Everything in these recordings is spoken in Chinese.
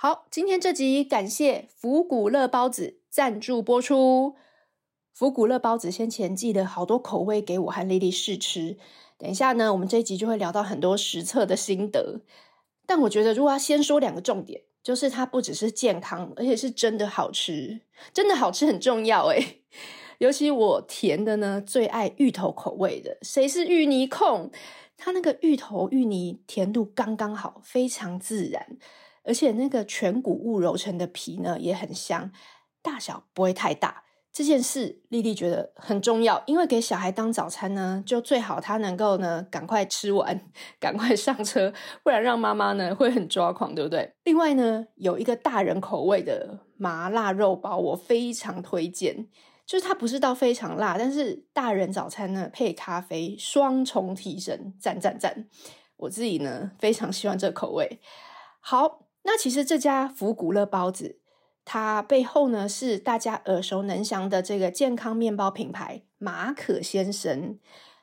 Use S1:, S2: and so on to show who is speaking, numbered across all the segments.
S1: 好，今天这集感谢福古乐包子赞助播出。福古乐包子先前寄了好多口味给我和丽丽试吃，等一下呢，我们这一集就会聊到很多实测的心得。但我觉得，如果要先说两个重点，就是它不只是健康，而且是真的好吃，真的好吃很重要诶。尤其我甜的呢，最爱芋头口味的。谁是芋泥控？它那个芋头芋泥甜度刚刚好，非常自然，而且那个全谷物揉成的皮呢也很香，大小不会太大。这件事丽丽觉得很重要，因为给小孩当早餐呢，就最好他能够呢赶快吃完，赶快上车，不然让妈妈呢会很抓狂，对不对？另外呢，有一个大人口味的麻辣肉包，我非常推荐。就是它不是到非常辣，但是大人早餐呢配咖啡双重提神，赞赞赞！我自己呢非常喜欢这口味。好，那其实这家福古乐包子，它背后呢是大家耳熟能详的这个健康面包品牌马可先生。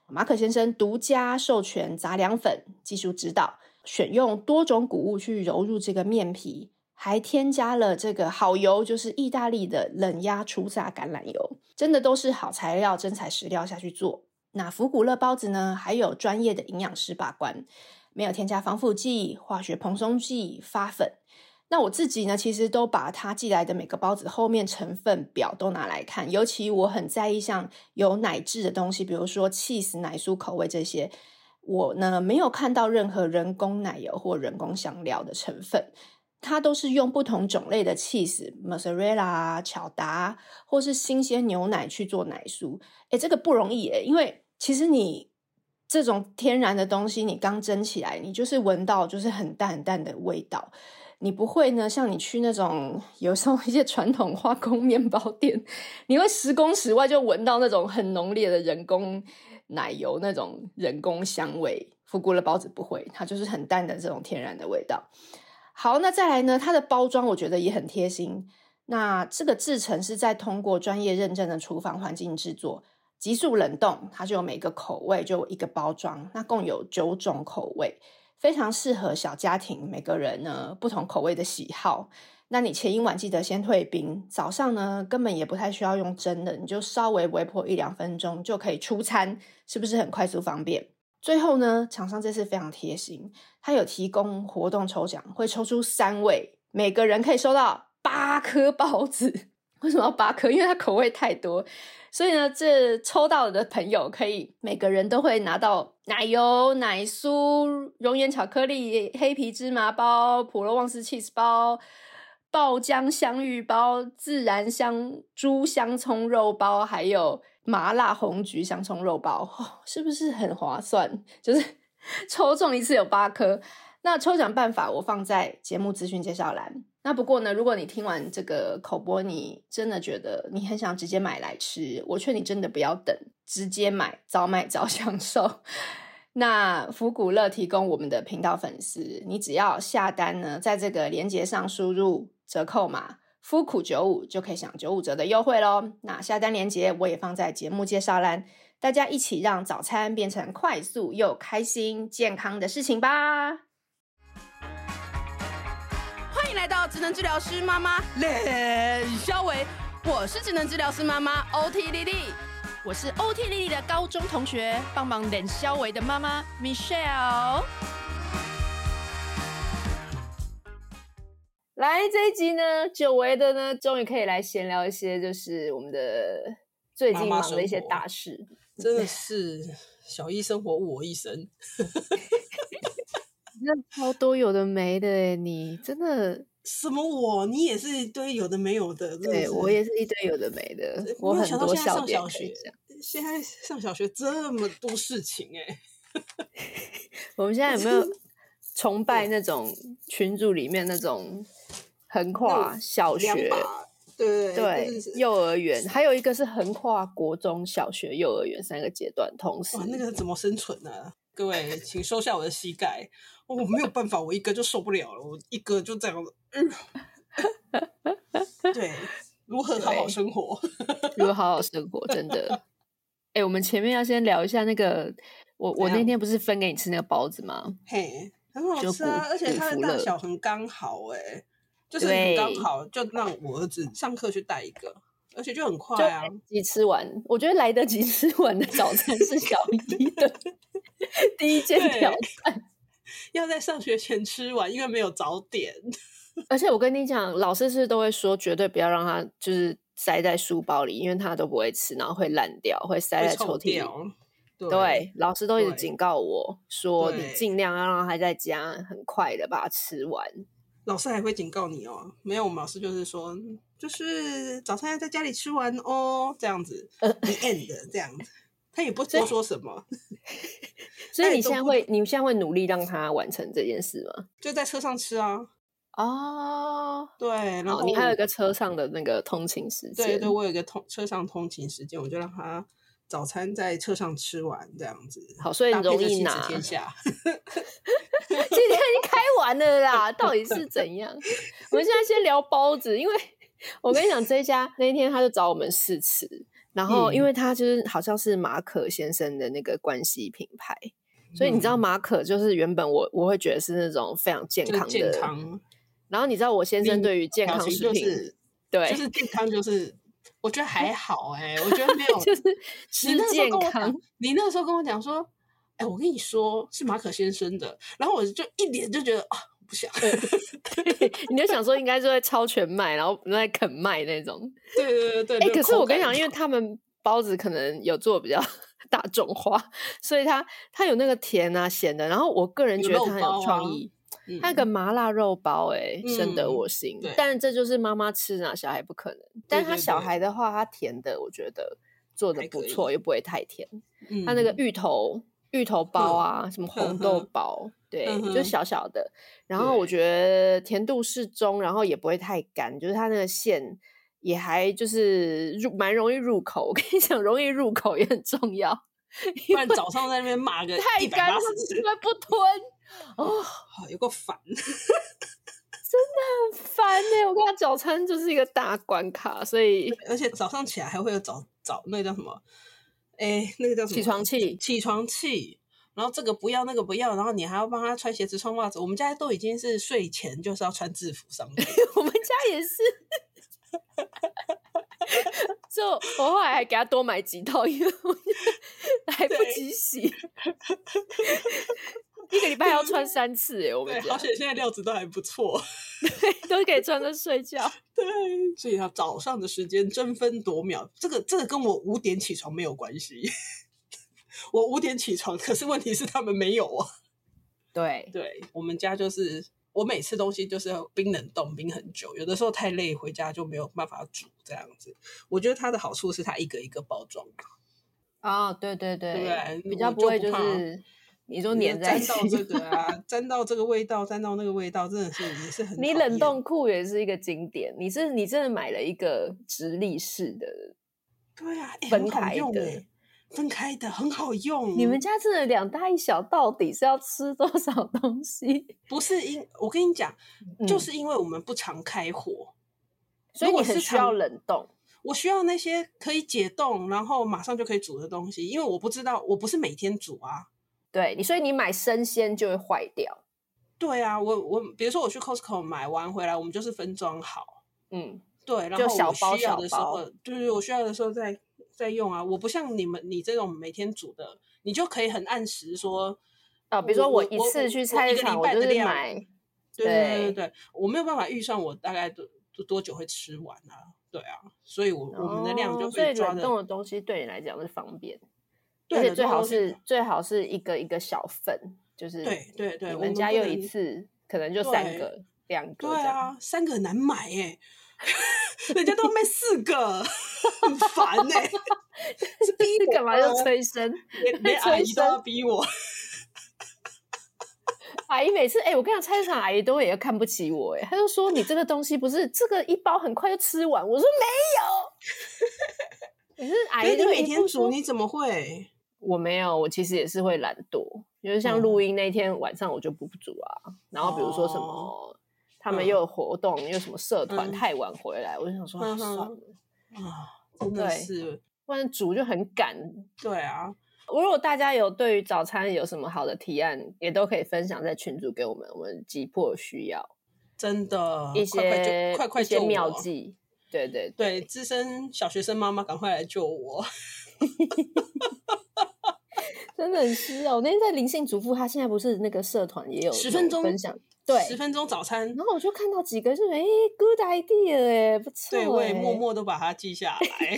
S1: 马可先生独家授权杂粮粉技术指导，选用多种谷物去揉入这个面皮。还添加了这个好油，就是意大利的冷压初榨橄榄油，真的都是好材料、真材实料下去做。那福古乐包子呢，还有专业的营养师把关，没有添加防腐剂、化学蓬松剂、发粉。那我自己呢，其实都把他寄来的每个包子后面成分表都拿来看，尤其我很在意像有奶质的东西，比如说 cheese 奶酥口味这些，我呢没有看到任何人工奶油或人工香料的成分。它都是用不同种类的 cheese、mozzarella、巧达，或是新鲜牛奶去做奶酥。诶，这个不容易诶，因为其实你这种天然的东西，你刚蒸起来，你就是闻到就是很淡很淡的味道。你不会呢，像你去那种有时候一些传统化工面包店，你会十公尺外就闻到那种很浓烈的人工奶油那种人工香味。福古的包子不会，它就是很淡的这种天然的味道。好，那再来呢？它的包装我觉得也很贴心。那这个制成是在通过专业认证的厨房环境制作，急速冷冻，它就有每个口味就一个包装，那共有九种口味，非常适合小家庭，每个人呢不同口味的喜好。那你前一晚记得先退冰，早上呢根本也不太需要用蒸的，你就稍微微波一两分钟就可以出餐，是不是很快速方便？最后呢，厂商这次非常贴心，他有提供活动抽奖，会抽出三位，每个人可以收到八颗包子。为什么要八颗？因为它口味太多，所以呢，这抽到的朋友可以每个人都会拿到奶油、奶酥、熔岩巧克力、黑皮芝麻包、普罗旺斯 cheese 包、爆浆香芋包、自然香猪香葱肉包，还有。麻辣红橘香葱肉包，是不是很划算？就是抽中一次有八颗。那抽奖办法我放在节目资讯介绍栏。那不过呢，如果你听完这个口播，你真的觉得你很想直接买来吃，我劝你真的不要等，直接买，早买早享受。那福古乐提供我们的频道粉丝，你只要下单呢，在这个链接上输入折扣码。福苦九五就可以享九五折的优惠喽！那下单链接我也放在节目介绍栏，大家一起让早餐变成快速又开心、健康的事情吧！欢迎来到职能治疗师妈妈冷肖维，我是职能治疗师妈妈 OT 丽丽，我是 OT 丽丽的高中同学，帮忙冷肖维的妈妈 Michelle。来这一集呢，久违的呢，终于可以来闲聊一些，就是我们的最近忙的一些大事。
S2: 真的是小医生活误我一生，
S1: 那超多有的没的哎，你真的
S2: 什么我？你也是一堆有的没有的，
S1: 对我也是一堆有的没的。我很多小点可以讲。
S2: 现在上小学这么多事情哎，
S1: 我们现在有没有 崇拜那种群组里面那种？横跨小学，
S2: 对
S1: 对，幼儿园，还有一个是横跨国中小学、幼儿园三个阶段同时。
S2: 哇，那个怎么生存呢、啊？各位，请收下我的膝盖，我没有办法，我一个就受不了了，我一个就这样子。嗯、对，如何好好生活？
S1: 如何好好生活？真的。哎、欸，我们前面要先聊一下那个，我我那天不是分给你吃那个包子吗？
S2: 嘿，很好吃啊，而且它的大小很刚好、欸，哎。就是很刚好，就让我儿子上课去带一个，而且就很快啊，
S1: 你吃完。我觉得来得及吃完的早餐是小一的 第一件挑战，
S2: 要在上学前吃完，因为没有早点。
S1: 而且我跟你讲，老师是都会说，绝对不要让他就是塞在书包里，因为他都不会吃，然后会烂掉，会塞在抽屉里。对，对，老师都一直警告我说，你尽量要让他在家很快的把它吃完。
S2: 老师还会警告你哦，没有，我们老师就是说，就是早餐要在家里吃完哦，这样子，end 这样子，他也不多说什么。
S1: 所以你现在会，你现在会努力让他完成这件事吗？
S2: 就在车上吃啊。
S1: 哦，
S2: 对，然后
S1: 你还有一个车上的那个通勤时间。
S2: 对对，我有一个通车上通勤时间，我就让他早餐在车上吃完，这样子。
S1: 好，所以容易拿。
S2: 天下。
S1: 今天已经开完了啦，到底是怎 样？我们现在先聊包子，因为我跟你讲，这一家那一天他就找我们试吃，然后因为他就是好像是马可先生的那个关系品牌，嗯、所以你知道马可就是原本我我会觉得是那种非常健康的，健康。然后你知道我先生对于健康食品，
S2: 就是、
S1: 对，
S2: 就是健康，就是我觉得还好哎、欸，我觉得没有，
S1: 就是吃健康。
S2: 你那个时候跟我讲说。哎，我跟你说是马可先生的，然后我就一脸就觉得啊，不想。
S1: 你就想说应该是会超全麦，然后在肯麦那种。
S2: 对对对对。哎，
S1: 可是我跟你讲，因为他们包子可能有做比较 大众化，所以它它有那个甜啊咸的，然后我个人觉得它很有创意。它有个麻辣肉包，哎，深得我心。但是这就是妈妈吃啊，小孩不可能。但是他小孩的话，他甜的我觉得做的不错，又不会太甜。他那个芋头。芋头包啊，嗯、什么红豆包，嗯、对，嗯、就小小的。然后我觉得甜度适中，然后也不会太干，就是它那个馅也还就是入蛮容易入口。我跟你讲，容易入口也很重要，
S2: 不然早上在那边骂个太干，
S1: 因为不吞 哦，
S2: 好有个烦，
S1: 真的很烦哎！我跟他早餐就是一个大关卡，所以
S2: 而且早上起来还会有早早那个叫什么？哎，那个叫什么？
S1: 起床气，
S2: 起床气。然后这个不要，那个不要，然后你还要帮他穿鞋子、穿袜子。我们家都已经是睡前就是要穿制服上班。
S1: 我们家也是。就我后来还给他多买几套，因为来不及洗。一个礼拜要穿三次哎，我们家。
S2: 而且现在料子都还不错，
S1: 对，都可以穿着睡觉。
S2: 对，所以他早上的时间争分夺秒。这个这个跟我五点起床没有关系。我五点起床，可是问题是他们没有啊。
S1: 对
S2: 对，我们家就是我每次东西就是要冰冷冻冰很久，有的时候太累回家就没有办法煮这样子。我觉得它的好处是它一个一个包装。
S1: 哦，对对对，
S2: 对，
S1: 比较不会就是你说粘在
S2: 沾到这个啊，沾到这个味道，沾到那个味道，真的是也是很。
S1: 你冷冻库也是一个经典，你是你真的买了一个直立式的，
S2: 对啊，
S1: 分开的。
S2: 分开的很好用。
S1: 你们家真的两大一小，到底是要吃多少东西？
S2: 不是因我跟你讲，嗯、就是因为我们不常开火，
S1: 所以你很需要冷冻。
S2: 我需要那些可以解冻，然后马上就可以煮的东西。因为我不知道，我不是每天煮啊。
S1: 对，你所以你买生鲜就会坏掉。
S2: 对啊，我我比如说我去 Costco 买完回来，我们就是分装好。
S1: 嗯，
S2: 对，然后我需要的时候，就是我需要的时候再。在用啊，我不像你们，你这种每天煮的，你就可以很按时说
S1: 啊。比如说我一次去菜市场，我就是买，
S2: 对对对对，我没有办法预算我大概多多久会吃完啊。对啊，所以我我们的量就可以抓的。
S1: 所以冷冻的东西对你来讲是方便，而且最好是最好是一个一个小份，就是对对对，我们家又一次可能就三个两个，
S2: 对啊，三个很难买哎。人家都卖四个，很烦呢、欸。
S1: 逼你干嘛要催生？
S2: 连连 阿姨都要逼我。
S1: 阿姨每次哎、欸，我跟你讲，菜市场阿姨都会也看不起我哎、欸，她就说你这个东西不是这个一包很快就吃完。我说没有。可是阿姨，
S2: 你每天煮你怎么会？
S1: 我没有，我其实也是会懒惰，就是像录音那天晚上我就不煮啊。然后比如说什么。哦他们又有活动，又、嗯、什么社团，太晚回来，嗯、我就想说，啊、算了
S2: 啊，真的是，
S1: 不然煮就很赶。
S2: 对啊，
S1: 如果大家有对于早餐有什么好的提案，也都可以分享在群组给我们，我们急迫需要。
S2: 真的
S1: 一些
S2: 快快就快快救我
S1: 妙计。对对
S2: 对，资深小学生妈妈，赶快来救我！
S1: 真的很需要。我那天在灵性主妇，他现在不是那个社团也有
S2: 十分钟
S1: 分享，对，
S2: 十分钟早餐。
S1: 然后我就看到几个是哎，good idea 哎，不错。
S2: 对，我也默默都把它记下来。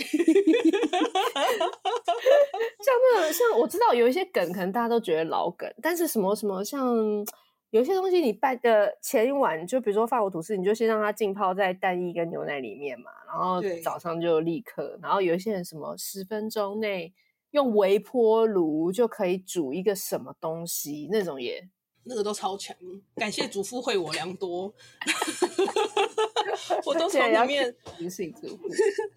S1: 像那个，像我知道有一些梗，可能大家都觉得老梗，但是什么什么像。有些东西你拜的前一晚，就比如说法国吐司，你就先让它浸泡在蛋液跟牛奶里面嘛，然后早上就立刻。然后有一些人什么十分钟内用微波炉就可以煮一个什么东西，那种也
S2: 那个都超强。感谢祖父惠我良多，我都从里面
S1: 灵性祖父。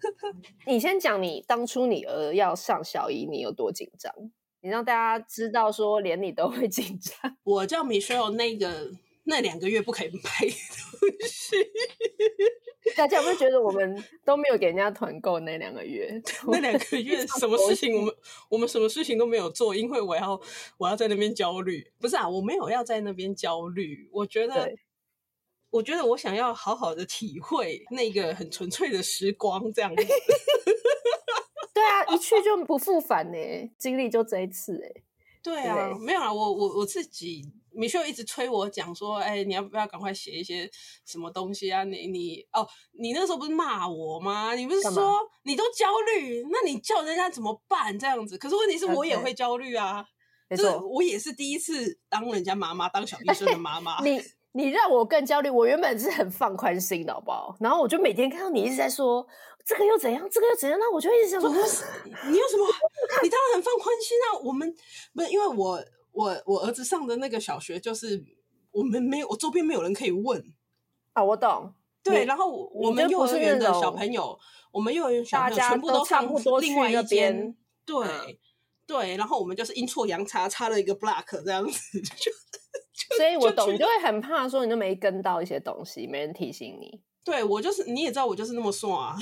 S1: 你先讲你当初你儿要上小一，你有多紧张？你让大家知道，说连你都会紧张。
S2: 我叫 Michelle，那个那两个月不可以拍东西。
S1: 大家有没有觉得我们都没有给人家团购那两个月？
S2: 那两个月什么事情？我们我们什么事情都没有做，因为我要我要在那边焦虑。不是啊，我没有要在那边焦虑。我觉得，我觉得我想要好好的体会那个很纯粹的时光，这样子。
S1: 对啊，一去就不复返呢，经历就这一次哎。
S2: 对啊，对没有啊，我我我自己，米秀一直催我讲说，哎，你要不要赶快写一些什么东西啊？你你哦，你那时候不是骂我吗？你不是说你都焦虑，那你叫人家怎么办？这样子，可是问题是我也会焦虑啊，没错，我也是第一次当人家妈妈，当小医生的妈妈。
S1: 你你让我更焦虑，我原本是很放宽心的，好不好？然后我就每天看到你一直在说。这个又怎样？这个又怎样？那我就一直想说，你有什
S2: 么？你当然很放宽心啊。我们不是因为我我我儿子上的那个小学，就是我们没有，我周边没有人可以问
S1: 啊。我懂。
S2: 对，然后我们幼儿园的小朋友，我们幼儿园小朋友全部都上另外一边。对对，然后我们就是阴错阳差插了一个 block 这样子，就
S1: 所以我懂，你就会很怕说你都没跟到一些东西，没人提醒你。
S2: 对，我就是，你也知道我就是那么爽啊，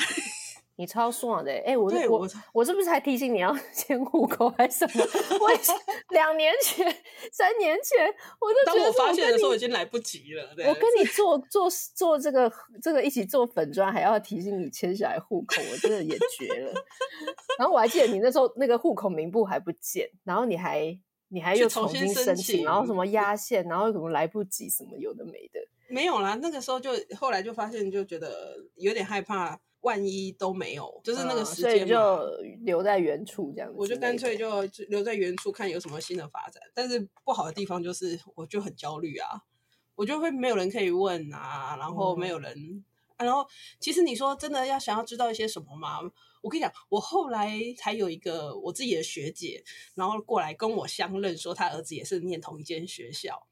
S1: 你超爽的哎！我我我是不是还提醒你要 迁户口还是什么？我 两年前、三年前，我就觉得我
S2: 当我发现的时候已经来不及了。
S1: 我跟你做做做这个这个一起做粉砖，还要提醒你迁下来户口，我真的也绝了。然后我还记得你那时候那个户口名簿还不见，然后你还你还又重新申请，申请然后什么压线，然后什么来不及，什么有的没的。
S2: 没有啦，那个时候就后来就发现，就觉得有点害怕，万一都没有，就是那个时
S1: 间就留在原处这样子。
S2: 我就干脆就留在原处，看有什么新的发展。但是不好的地方就是，我就很焦虑啊，我就会没有人可以问啊，然后没有人，嗯啊、然后其实你说真的要想要知道一些什么吗？我跟你讲，我后来才有一个我自己的学姐，然后过来跟我相认，说她儿子也是念同一间学校。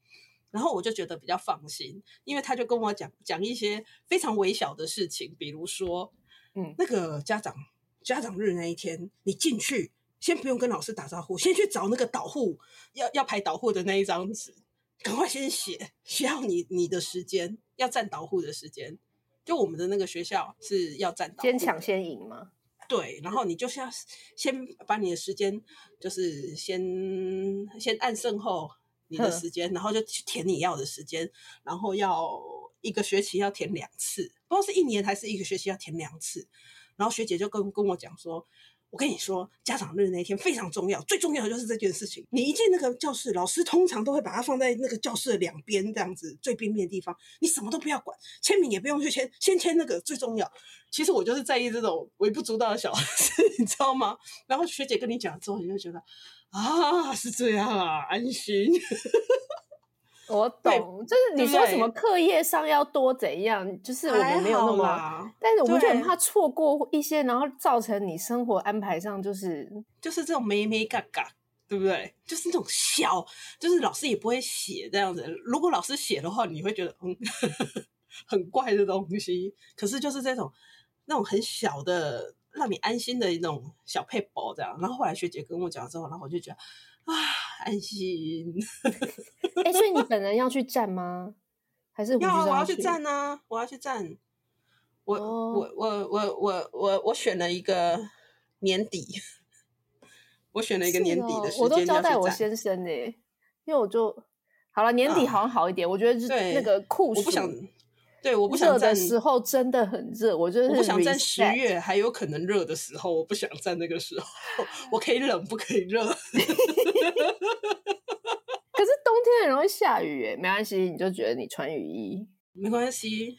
S2: 然后我就觉得比较放心，因为他就跟我讲讲一些非常微小的事情，比如说，嗯，那个家长家长日那一天，你进去先不用跟老师打招呼，先去找那个导护要要排导护的那一张纸，赶快先写，需要你你的时间要占导护的时间，就我们的那个学校是要占
S1: 先抢先赢吗？
S2: 对，然后你就是要先把你的时间，就是先先按剩后。你的时间，然后就去填你要的时间，然后要一个学期要填两次，不知道是一年还是一个学期要填两次。然后学姐就跟跟我讲说：“我跟你说，家长日那天非常重要，最重要的就是这件事情。你一进那个教室，老师通常都会把它放在那个教室的两边，这样子最边边的地方，你什么都不要管，签名也不用去签，先签那个最重要。其实我就是在意这种微不足道的小事，你知道吗？然后学姐跟你讲之后，你就觉得。”啊，是这样啊，安心。
S1: 我 懂，就是你说什么课业上要多怎样，就是我们没有那么，但是我们就很怕错过一些，然后造成你生活安排上就是
S2: 就是这种眉眉角角，对不对？就是那种小，就是老师也不会写这样子。如果老师写的话，你会觉得嗯很怪的东西。可是就是这种那种很小的。让你安心的一种小配包这样，然后后来学姐跟我讲之后，然后我就觉得啊，安心。
S1: 哎、欸，所以你本人要去站吗？还是
S2: 要？我要去站啊！我要去站。我、oh. 我我我我我我选了一个年底，我选了一个年底的时间、哦、我都交代
S1: 我先生呢，因为我就好了，年底好像好一点。啊、我觉得是那个酷暑，
S2: 我不想，对，我不想站
S1: 的时候真的很热，我觉得
S2: 我不想站十月还有可能热的时候，我不想站那个时候，我可以冷，不可以热。可是
S1: 冬天很容易下雨耶，没关系，你就觉得你穿雨衣
S2: 没关系，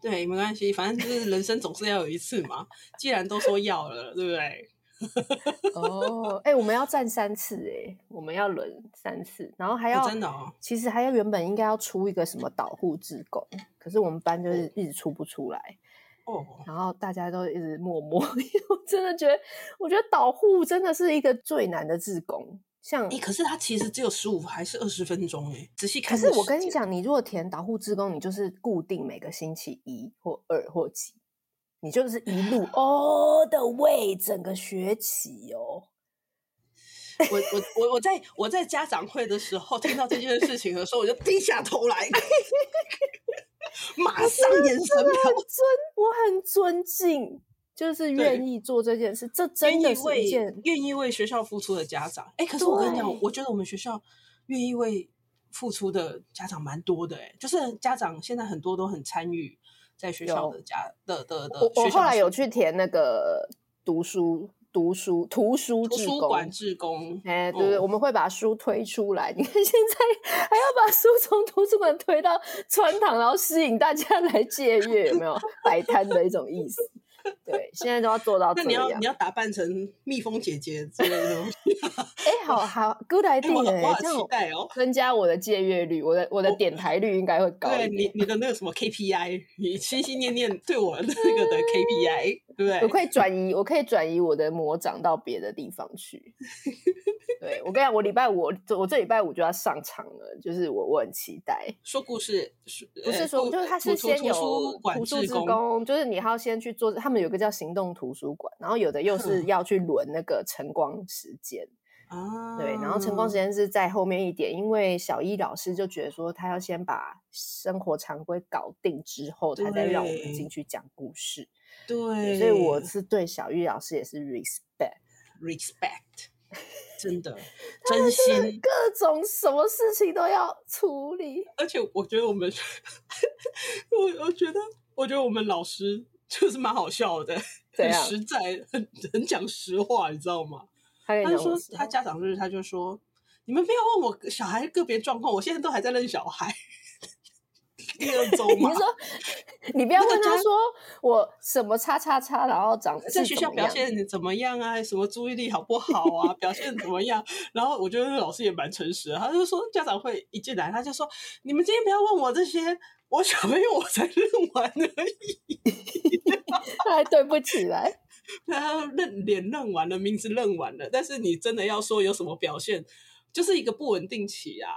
S2: 对，没关系，反正就是人生总是要有一次嘛，既然都说要了，对不对？
S1: 哦，哎、欸，我们要站三次哎，我们要轮三次，然后还要、
S2: 哦、真的哦，
S1: 其实还要原本应该要出一个什么导护志工，可是我们班就是一直出不出来
S2: 哦，
S1: 然后大家都一直默默，我真的觉得，我觉得导护真的是一个最难的志工，像
S2: 哎、欸，可是他其实只有十五还是二十分钟哎，仔细看，
S1: 可是我跟你讲，你如果填导护志工，你就是固定每个星期一或二或几。你就是一路 all the way 整个学期哦。
S2: 我我我我在我在家长会的时候听到这件事情的时候，我就低下头来，马上眼神很
S1: 尊，我很尊敬，就是愿意做这件事，这真的是一件
S2: 愿意为学校付出的家长。哎，可是我跟你讲，我觉得我们学校愿意为付出的家长蛮多的，哎，就是家长现在很多都很参与。在学校的家的的的，
S1: 我我后来有去填那个读书读书图书
S2: 图书馆志工，
S1: 哎，对对，我们会把书推出来。你看现在还要把书从图书馆推到穿堂，然后吸引大家来借阅，有没有摆摊的一种意思？对，现在都要做到这样。
S2: 那你要你要打扮成蜜蜂姐姐之类的东西。
S1: 哎、欸，好好，good idea，、欸、
S2: 我好期待哦，
S1: 增加我的借阅率，我的我的点台率应该会高。
S2: 对，你你的那个什么 KPI，你心心念念对我那个的 KPI，对不对？
S1: 我可以转移，我可以转移我的魔掌到别的地方去。对，我跟你讲，我礼拜五，我这礼拜五就要上场了，就是我我很期待
S2: 说故事，
S1: 不是说，就是他是先有图书志工，就是你要先去做，他们有个叫行动图书馆，然后有的又是要去轮那个晨光时间。
S2: 啊，
S1: 对，然后晨光时间是在后面一点，因为小一老师就觉得说他要先把生活常规搞定之后，他再让我们进去讲故事，
S2: 对，
S1: 对，所以我是对小玉老师也是 respect
S2: respect。真的，真心
S1: 各种什么事情都要处理，
S2: 而且我觉得我们，我我觉得，我觉得我们老师就是蛮好笑的，很实在，很很讲实话，你知道吗？他就说他家长日，他就说，你们不要问我小孩个别状况，我现在都还在认小孩。第二周嘛，
S1: 你说 你不要问他说我什么叉叉叉，然后长
S2: 在学校表现怎么样啊？什么注意力好不好啊？表现怎么样？然后我觉得老师也蛮诚实的，他就说家长会一进来，他就说你们今天不要问我这些，我小朋友我才认完而已，
S1: 他还对不起来，
S2: 他认脸认完了，名字认完了，但是你真的要说有什么表现，就是一个不稳定期啊。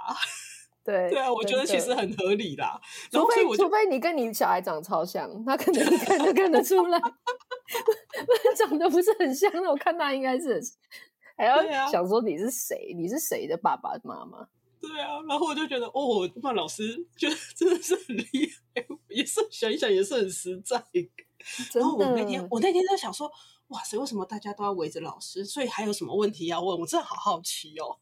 S1: 对
S2: 对啊，我觉得其实很合理啦。
S1: 除非除非你跟你小孩长得超像，他可能一 看就看得出来。长得不是很像，那我看他应该是还要想说你是谁？啊、你是谁的爸爸妈妈？
S2: 对啊，然后我就觉得哦，那老师就 真的是很厉害，也是想一想也是很实在。然后我那天我那天在想说，哇塞，为什么大家都要围着老师？所以还有什么问题要问？我真的好好奇哦。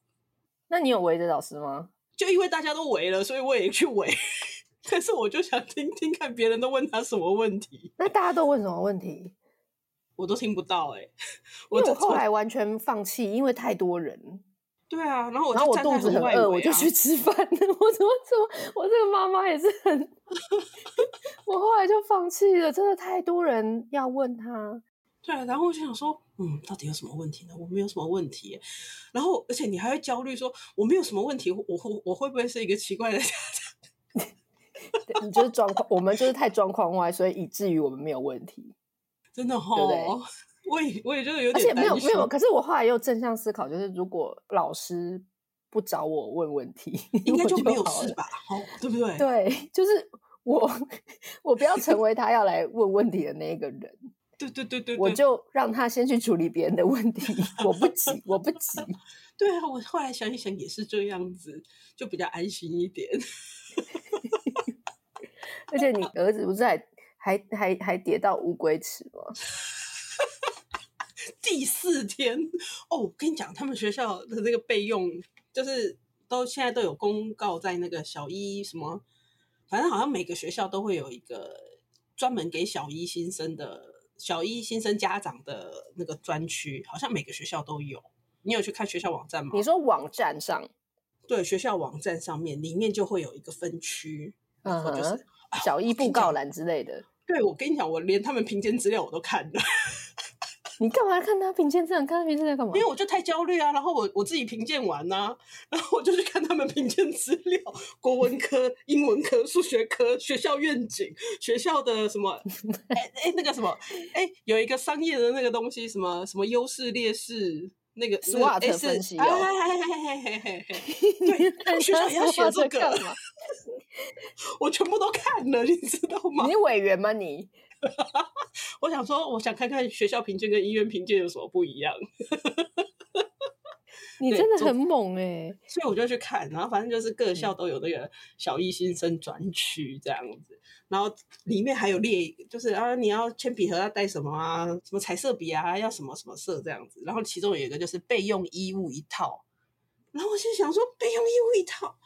S1: 那你有围着老师吗？
S2: 就因为大家都围了，所以我也去围。但是我就想听听看别人都问他什么问题。
S1: 那大家都问什么问题？
S2: 我都听不到哎、欸。
S1: 我就后来完全放弃，因为太多人。
S2: 对啊，然后我就
S1: 然后我肚子很饿，我就去吃饭。我怎么怎么，我这个妈妈也是很。我后来就放弃了，真的太多人要问他。
S2: 对，然后我就想说，嗯，到底有什么问题呢？我没有什么问题，然后而且你还会焦虑说，我没有什么问题，我我我会不会是一个奇怪的家 长？
S1: 你就是状况，我们就是太状况外，所以以至于我们没有问题。
S2: 真的哈、哦，我也我也觉得有点，而
S1: 且没有没有，可是我后来又正向思考，就是如果老师不找我问问题，
S2: 应 该就没有事吧？哦，对不对？
S1: 对，就是我我不要成为他要来问问题的那个人。
S2: 对对对对，
S1: 我就让他先去处理别人的问题，我不急，我不急。
S2: 对啊，我后来想一想也是这样子，就比较安心一点。
S1: 而且你儿子不是还还还还跌到乌龟池吗？
S2: 第四天哦，我跟你讲，他们学校的那个备用，就是都现在都有公告在那个小一什么反正好像每个学校都会有一个专门给小一新生的小一新生家长的那个专区，好像每个学校都有。你有去看学校网站吗？
S1: 你说网站上？
S2: 对，学校网站上面里面就会有一个分区，然后就是、uh.
S1: 小一布告栏之类的。
S2: 对，我跟你讲，我连他们评鉴资料我都看了。
S1: 你干嘛看他评鉴这样？看他评鉴在干嘛？
S2: 因为我就太焦虑啊！然后我我自己评鉴完啊，然后我就去看他们评鉴资料，国文科、英文科、数学科、学校愿景、学校的什么？哎哎，那个什么？哎，有一个商业的那个东西，什么什么优势劣势？那个
S1: SWOT 分析哦。
S2: 对，学校也要写这个。我全部都看了，你知道吗？
S1: 你委员吗？你？
S2: 我想说，我想看看学校评鉴跟医院评鉴有什么不一样。
S1: 你真的很猛哎、欸！
S2: 所以我就去看，然后反正就是各校都有那个小一新生专区这样子，然后里面还有列，就是啊，你要铅笔盒要带什么啊，什么彩色笔啊，要什么什么色这样子。然后其中有一个就是备用衣物一套，然后我就想说，备用衣物一套，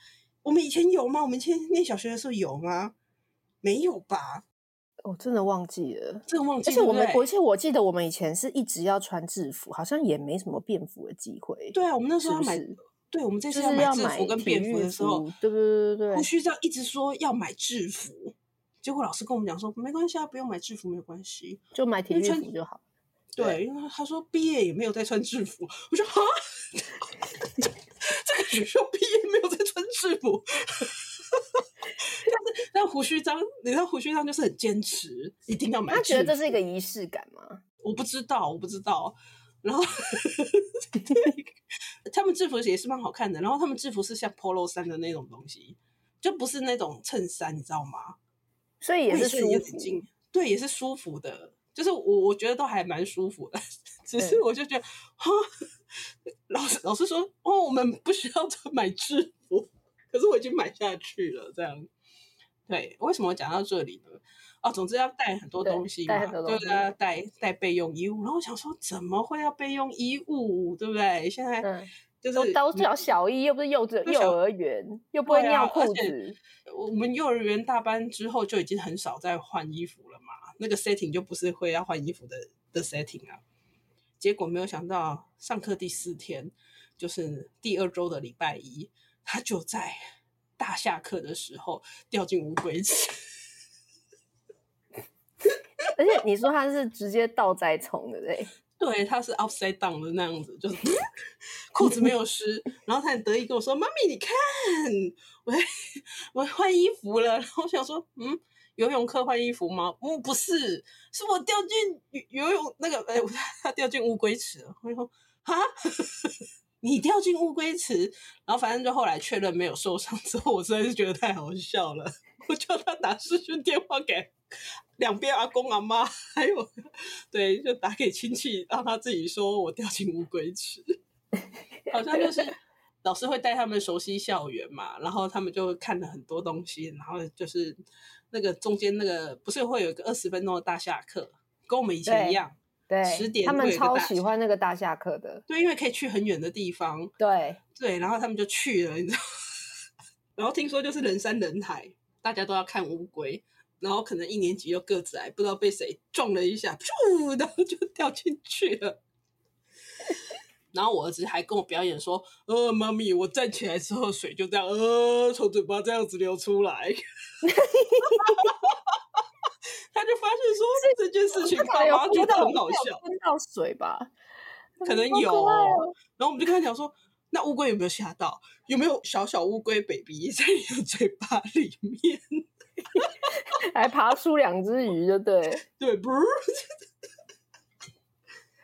S2: 我们以前有吗？我们以前念小学的时候有吗？没有吧？
S1: 我、哦、真的忘记了，
S2: 真的忘记了。
S1: 而且我们，而且我记得我们以前是一直要穿制服，好像也没什么便服的机会。
S2: 对啊，我们那时候要买，是是对，我们这次要买制服跟便服的时候，
S1: 对对对对，
S2: 胡须照一直说要买制服，结果老师跟我们讲说没关系啊，不用买制服没有关系，
S1: 就买体育服就好。
S2: 对，因为他说毕业也没有再穿制服，我说啊，这个学校毕业没有再穿制服。但是，但胡须章，你知道胡须章就是很坚持，一定要买。
S1: 他觉得这是一个仪式感吗？
S2: 我不知道，我不知道。然后，他们制服也是蛮好看的。然后他们制服是像 Polo 衫的那种东西，就不是那种衬衫，你知道吗？
S1: 所以也是舒服。
S2: 对，也是舒服的。就是我，我觉得都还蛮舒服的。只是我就觉得，哈，老师老师说，哦，我们不需要买制服。可是我已经买下去了，这样，对，为什么我讲到这里呢？哦，总之要带很多东西嘛，对，对要，带带备用衣物。然后我想说，怎么会要备用衣物，对不对？现在就是
S1: 都叫小一，又不是幼稚幼儿园，又不会尿裤子。
S2: 我们幼儿园大班之后就已经很少再换衣服了嘛，那个 setting 就不是会要换衣服的的 setting 啊。结果没有想到，上课第四天，就是第二周的礼拜一。他就在大下课的时候掉进乌龟池，
S1: 而且你说他是直接倒栽葱的，对？
S2: 对，他是 upside down 的那样子，就是裤子没有湿，然后他很得意跟我说：“妈咪，你看，我我换衣服了。”然后我想说：“嗯，游泳课换衣服吗？”“嗯，不是，是我掉进游泳那个，哎，他掉进乌龟池了。”我说：“哈。”你掉进乌龟池，然后反正就后来确认没有受伤之后，我实在是觉得太好笑了。我叫他打视讯电话给两边阿公阿妈，还有对，就打给亲戚，让他自己说我掉进乌龟池。好像就是老师会带他们熟悉校园嘛，然后他们就看了很多东西，然后就是那个中间那个不是会有一个二十分钟的大下课，跟我们以前一样。
S1: 对，十点他们超喜欢那个大下课的，
S2: 对，因为可以去很远的地方。
S1: 对
S2: 对，然后他们就去了，你知道。然后听说就是人山人海，大家都要看乌龟，然后可能一年级又个子矮，不知道被谁撞了一下，噗，然后就掉进去了。然后我儿子还跟我表演说：“呃，妈咪，我站起来之后，水就这样，呃，从嘴巴这样子流出来。”他就发现说这件事情，爸妈觉得很好笑。
S1: 喷到水吧，
S2: 可能有。哦、然后我们就跟他讲说，那乌龟有没有吓到？有没有小小乌龟 baby 在你的嘴巴里面？
S1: 还爬出两只鱼，就对。
S2: 对，不是。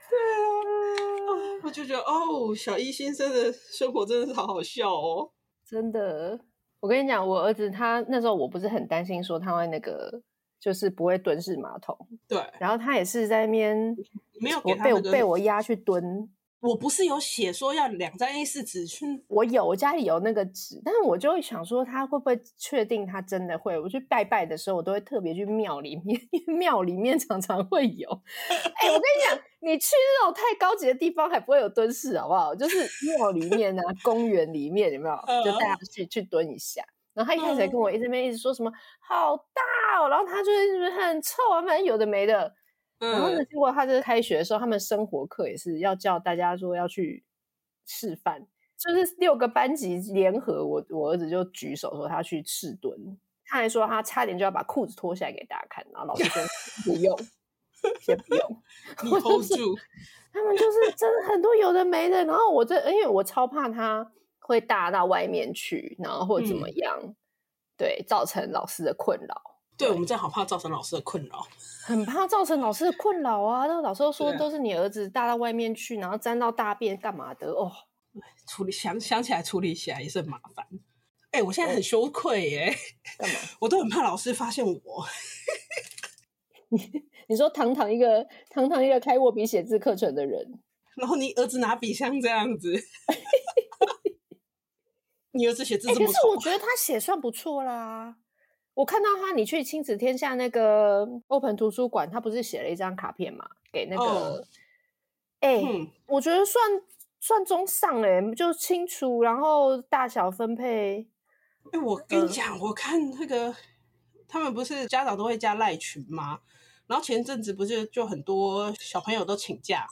S2: 对啊，我就觉得哦，小一新生的生活真的是好好笑哦，
S1: 真的。我跟你讲，我儿子他那时候我不是很担心说他会那个。就是不会蹲式马桶，
S2: 对。
S1: 然后他也是在那边
S2: 没有给他、
S1: 那个、被被我压去蹲。
S2: 我不是有写说要两张 A 四纸去？
S1: 我有，我家里有那个纸，但是我就会想说他会不会确定他真的会？我去拜拜的时候，我都会特别去庙里面，因为庙里面常常会有。哎、欸，我跟你讲，你去那种太高级的地方还不会有蹲式，好不好？就是庙里面啊，公园里面有没有？就带他去去蹲一下。然后他一开始还跟我一直边一直说什么、嗯、好大哦，然后他就是很臭啊，反正有的没的。嗯、然后呢，结果他就是开学的时候，他们生活课也是要叫大家说要去示范，就是六个班级联合我，我我儿子就举手说他去赤蹲，他还说他差点就要把裤子脱下来给大家看，然后老师说不用，先不用，
S2: 你 hold 住。
S1: 他们就是真的很多有的没的，然后我这因为我超怕他会大到外面去，然后或者怎么样，嗯、对，造成老师的困扰。
S2: 对，我们真好怕造成老师的困扰，
S1: 很怕造成老师的困扰啊！那老师都说都是你儿子大到外面去，然后沾到大便干嘛的哦？
S2: 处理想想起来处理起来也是很麻烦。哎、欸，我现在很羞愧耶，干嘛？我都很怕老师发现我。
S1: 你说堂堂一个堂堂一个开握笔写字课程的人，
S2: 然后你儿子拿笔像这样子，你儿子写字这么、欸、可是
S1: 我觉得他写算不错啦。我看到他，你去亲子天下那个 Open 图书馆，他不是写了一张卡片嘛？给那个，哎、oh. 欸嗯，我觉得算算中上哎，就清楚，然后大小分配。
S2: 哎、欸，我跟你讲、呃，我看那个他们不是家长都会加赖群吗？然后前阵子不是就很多小朋友都请假，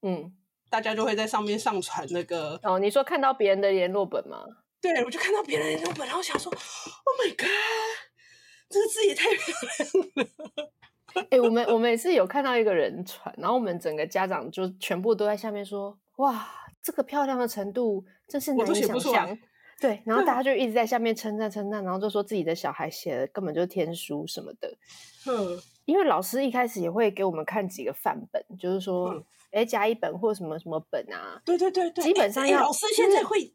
S2: 嗯，大家就会在上面上传那个
S1: 哦。你说看到别人的联络本吗？
S2: 对，我就看到别人的本，然后想说，Oh my god，这个字也太漂亮了。
S1: 哎、欸，我们我们也是有看到一个人传，然后我们整个家长就全部都在下面说，哇，这个漂亮的程度真是难以想象。对，然后大家就一直在下面称赞称赞，然后就说自己的小孩写的根本就是天书什么的。嗯。因为老师一开始也会给我们看几个范本，就是说，哎、嗯，加一本或什么什么本啊？
S2: 对对对对，
S1: 基本上要。
S2: 老师现在会，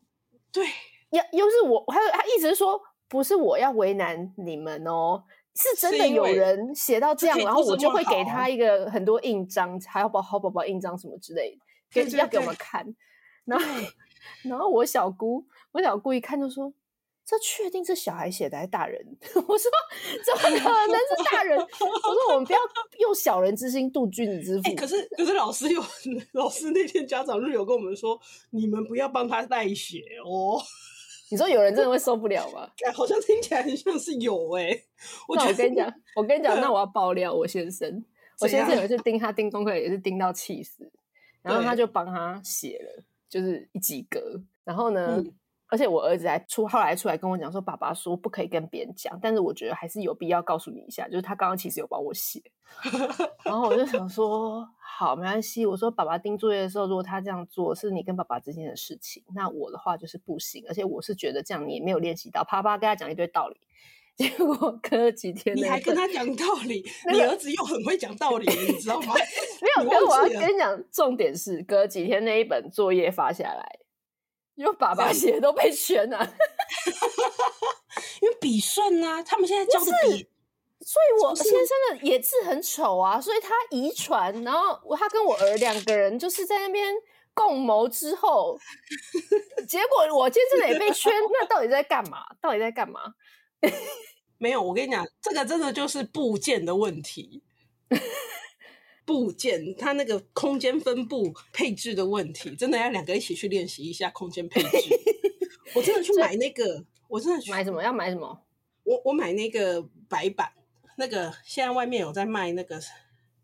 S2: 对，
S1: 要又是我，还有他一直说，不是我要为难你们哦，是真的有人写到这样，然后我就会给他一个很多印章，还有宝好宝宝印章什么之类的，给要给我们看。然后，然后我小姑，我小姑一看就说。这确定是小孩写的还是大人？我说怎么可能是大人？我说我们不要用小人之心度君子之腹。
S2: 欸、可是可是老师有 老师那天家长日有跟我们说，你们不要帮他代写哦。
S1: 你说有人真的会受不了吗？
S2: 好像听起来很像是有哎、欸。
S1: 那我跟你讲，我跟你讲，那我要爆料我先生。我先生有一次盯他盯功课也是盯到气死，然后他就帮他写了，就是一及格，然后呢。嗯而且我儿子还出后来出来跟我讲说，爸爸说不可以跟别人讲，但是我觉得还是有必要告诉你一下，就是他刚刚其实有帮我写，然后我就想说，好，没关系。我说爸爸盯作业的时候，如果他这样做是你跟爸爸之间的事情，那我的话就是不行。而且我是觉得这样你也没有练习到，啪啪跟他讲一堆道理，结果隔几天
S2: 你还跟他讲道理，你儿子又很会讲道理，你知道吗？
S1: 没有，跟我要跟你讲，重点是隔几天那一本作业发下来。因为爸爸写的都被圈了，
S2: 因为笔顺啊，他们现在教的笔，
S1: 所以我先生的也字很丑啊，所以他遗传，然后他跟我儿两个人就是在那边共谋之后，结果我先生的也被圈，那到底在干嘛？到底在干嘛？
S2: 没有，我跟你讲，这个真的就是部件的问题。部件，它那个空间分布配置的问题，真的要两个一起去练习一下空间配置。我真的去买那个，我真的去
S1: 买什么？要买什么？
S2: 我我买那个白板，那个现在外面有在卖那个，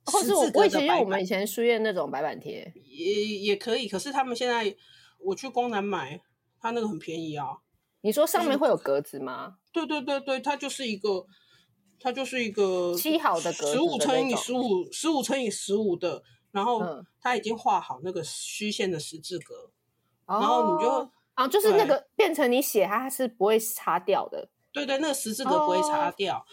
S1: 或是我我以前用我们以前书院那种白板贴，
S2: 也也可以。可是他们现在我去光南买，它那个很便宜啊。
S1: 你说上面会有格子吗？
S2: 对对对对，它就是一个。它就是一个
S1: 七好的格子，十五乘以十五，
S2: 十五乘以十五的，然后它已经画好那个虚线的十字格，嗯、然后你就
S1: 啊，就是那个变成你写它是不会擦掉的，
S2: 对对，那个十字格不会擦掉。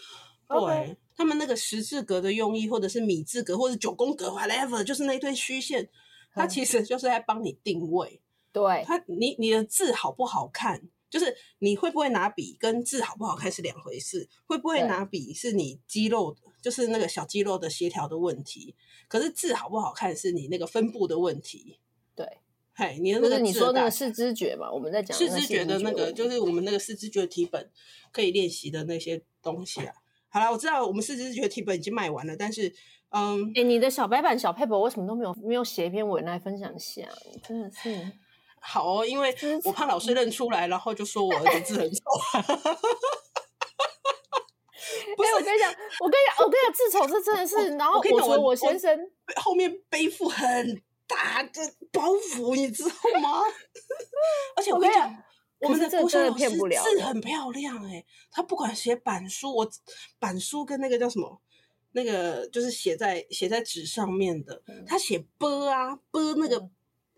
S2: 哦、对、他们那个十字格的用意，或者是米字格，或者九宫格，whatever，就是那堆虚线，它其实就是在帮你定位。
S1: 对，
S2: 它你你的字好不好看？就是你会不会拿笔跟字好不好看是两回事，会不会拿笔是你肌肉的，就是那个小肌肉的协调的问题。可是字好不好看是你那个分布的问题。
S1: 对，
S2: 嗨，你的那个
S1: 你说那个视知觉嘛，我们在讲
S2: 视知觉的那个，就是我们那个视知觉题本可以练习的那些东西啊。好了，我知道我们视知觉题本已经卖完了，但是嗯，
S1: 哎、欸，你的小白板小 paper 为什么都没有没有写一篇文来分享一下？真的是。
S2: 好哦，因为我怕老师认出来，然后就说我儿子字很丑。
S1: 不是，我跟你讲，我跟你讲，我跟你讲，字丑这真的是。然后我说我先生
S2: 后面背负很大的包袱，你知道吗？而且我跟你讲，我们的国小老师字很漂亮哎，他不管写板书，我板书跟那个叫什么，那个就是写在写在纸上面的，他写波啊波那个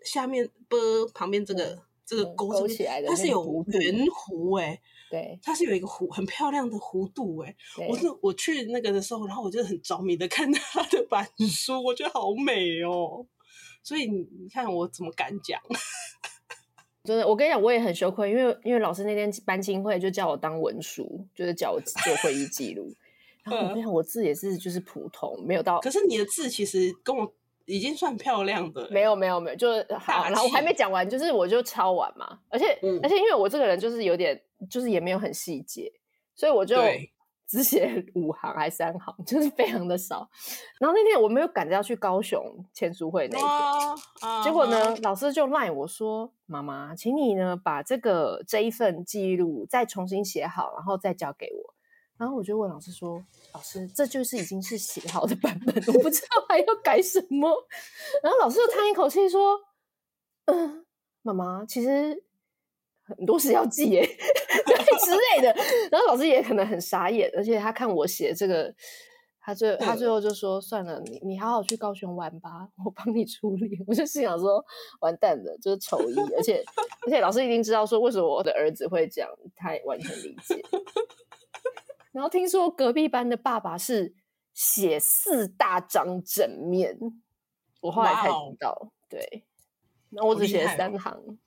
S2: 下面波旁边这个这个勾
S1: 起来的，
S2: 它是有圆弧哎。
S1: 对，
S2: 它是有一个弧，很漂亮的弧度哎。我是我去那个的时候，然后我就很着迷的看 他的板书，我觉得好美哦。所以你看我怎么敢讲？
S1: 真的，我跟你讲，我也很羞愧，因为因为老师那天班亲会就叫我当文书，就是叫我做会议记录。然后我跟你讲，我字也是就是普通，没有到。
S2: 可是你的字其实跟我。已经算漂亮的，
S1: 没有没有没有，就是好，然后我还没讲完，就是我就抄完嘛，而且、嗯、而且因为我这个人就是有点，就是也没有很细节，所以我就只写五行还三行，就是非常的少。然后那天我没有赶着要去高雄签书会那一天，结果呢，啊、老师就赖我说：“妈妈，请你呢把这个这一份记录再重新写好，然后再交给我。”然后我就问老师说。老师，这就是已经是写好的版本，我不知道还要改什么。然后老师就叹一口气说：“嗯，妈妈，其实很多事要记耶，对之类的。”然后老师也可能很傻眼，而且他看我写这个，他最他最后就说：“算了，你你好好去高雄玩吧，我帮你处理。”我就心想说：“完蛋了，就是丑一，而且而且老师一定知道说为什么我的儿子会这样，他也完全理解。”然后听说隔壁班的爸爸是写四大张整面，我后来才知道。Wow. 对，那我只写了三行。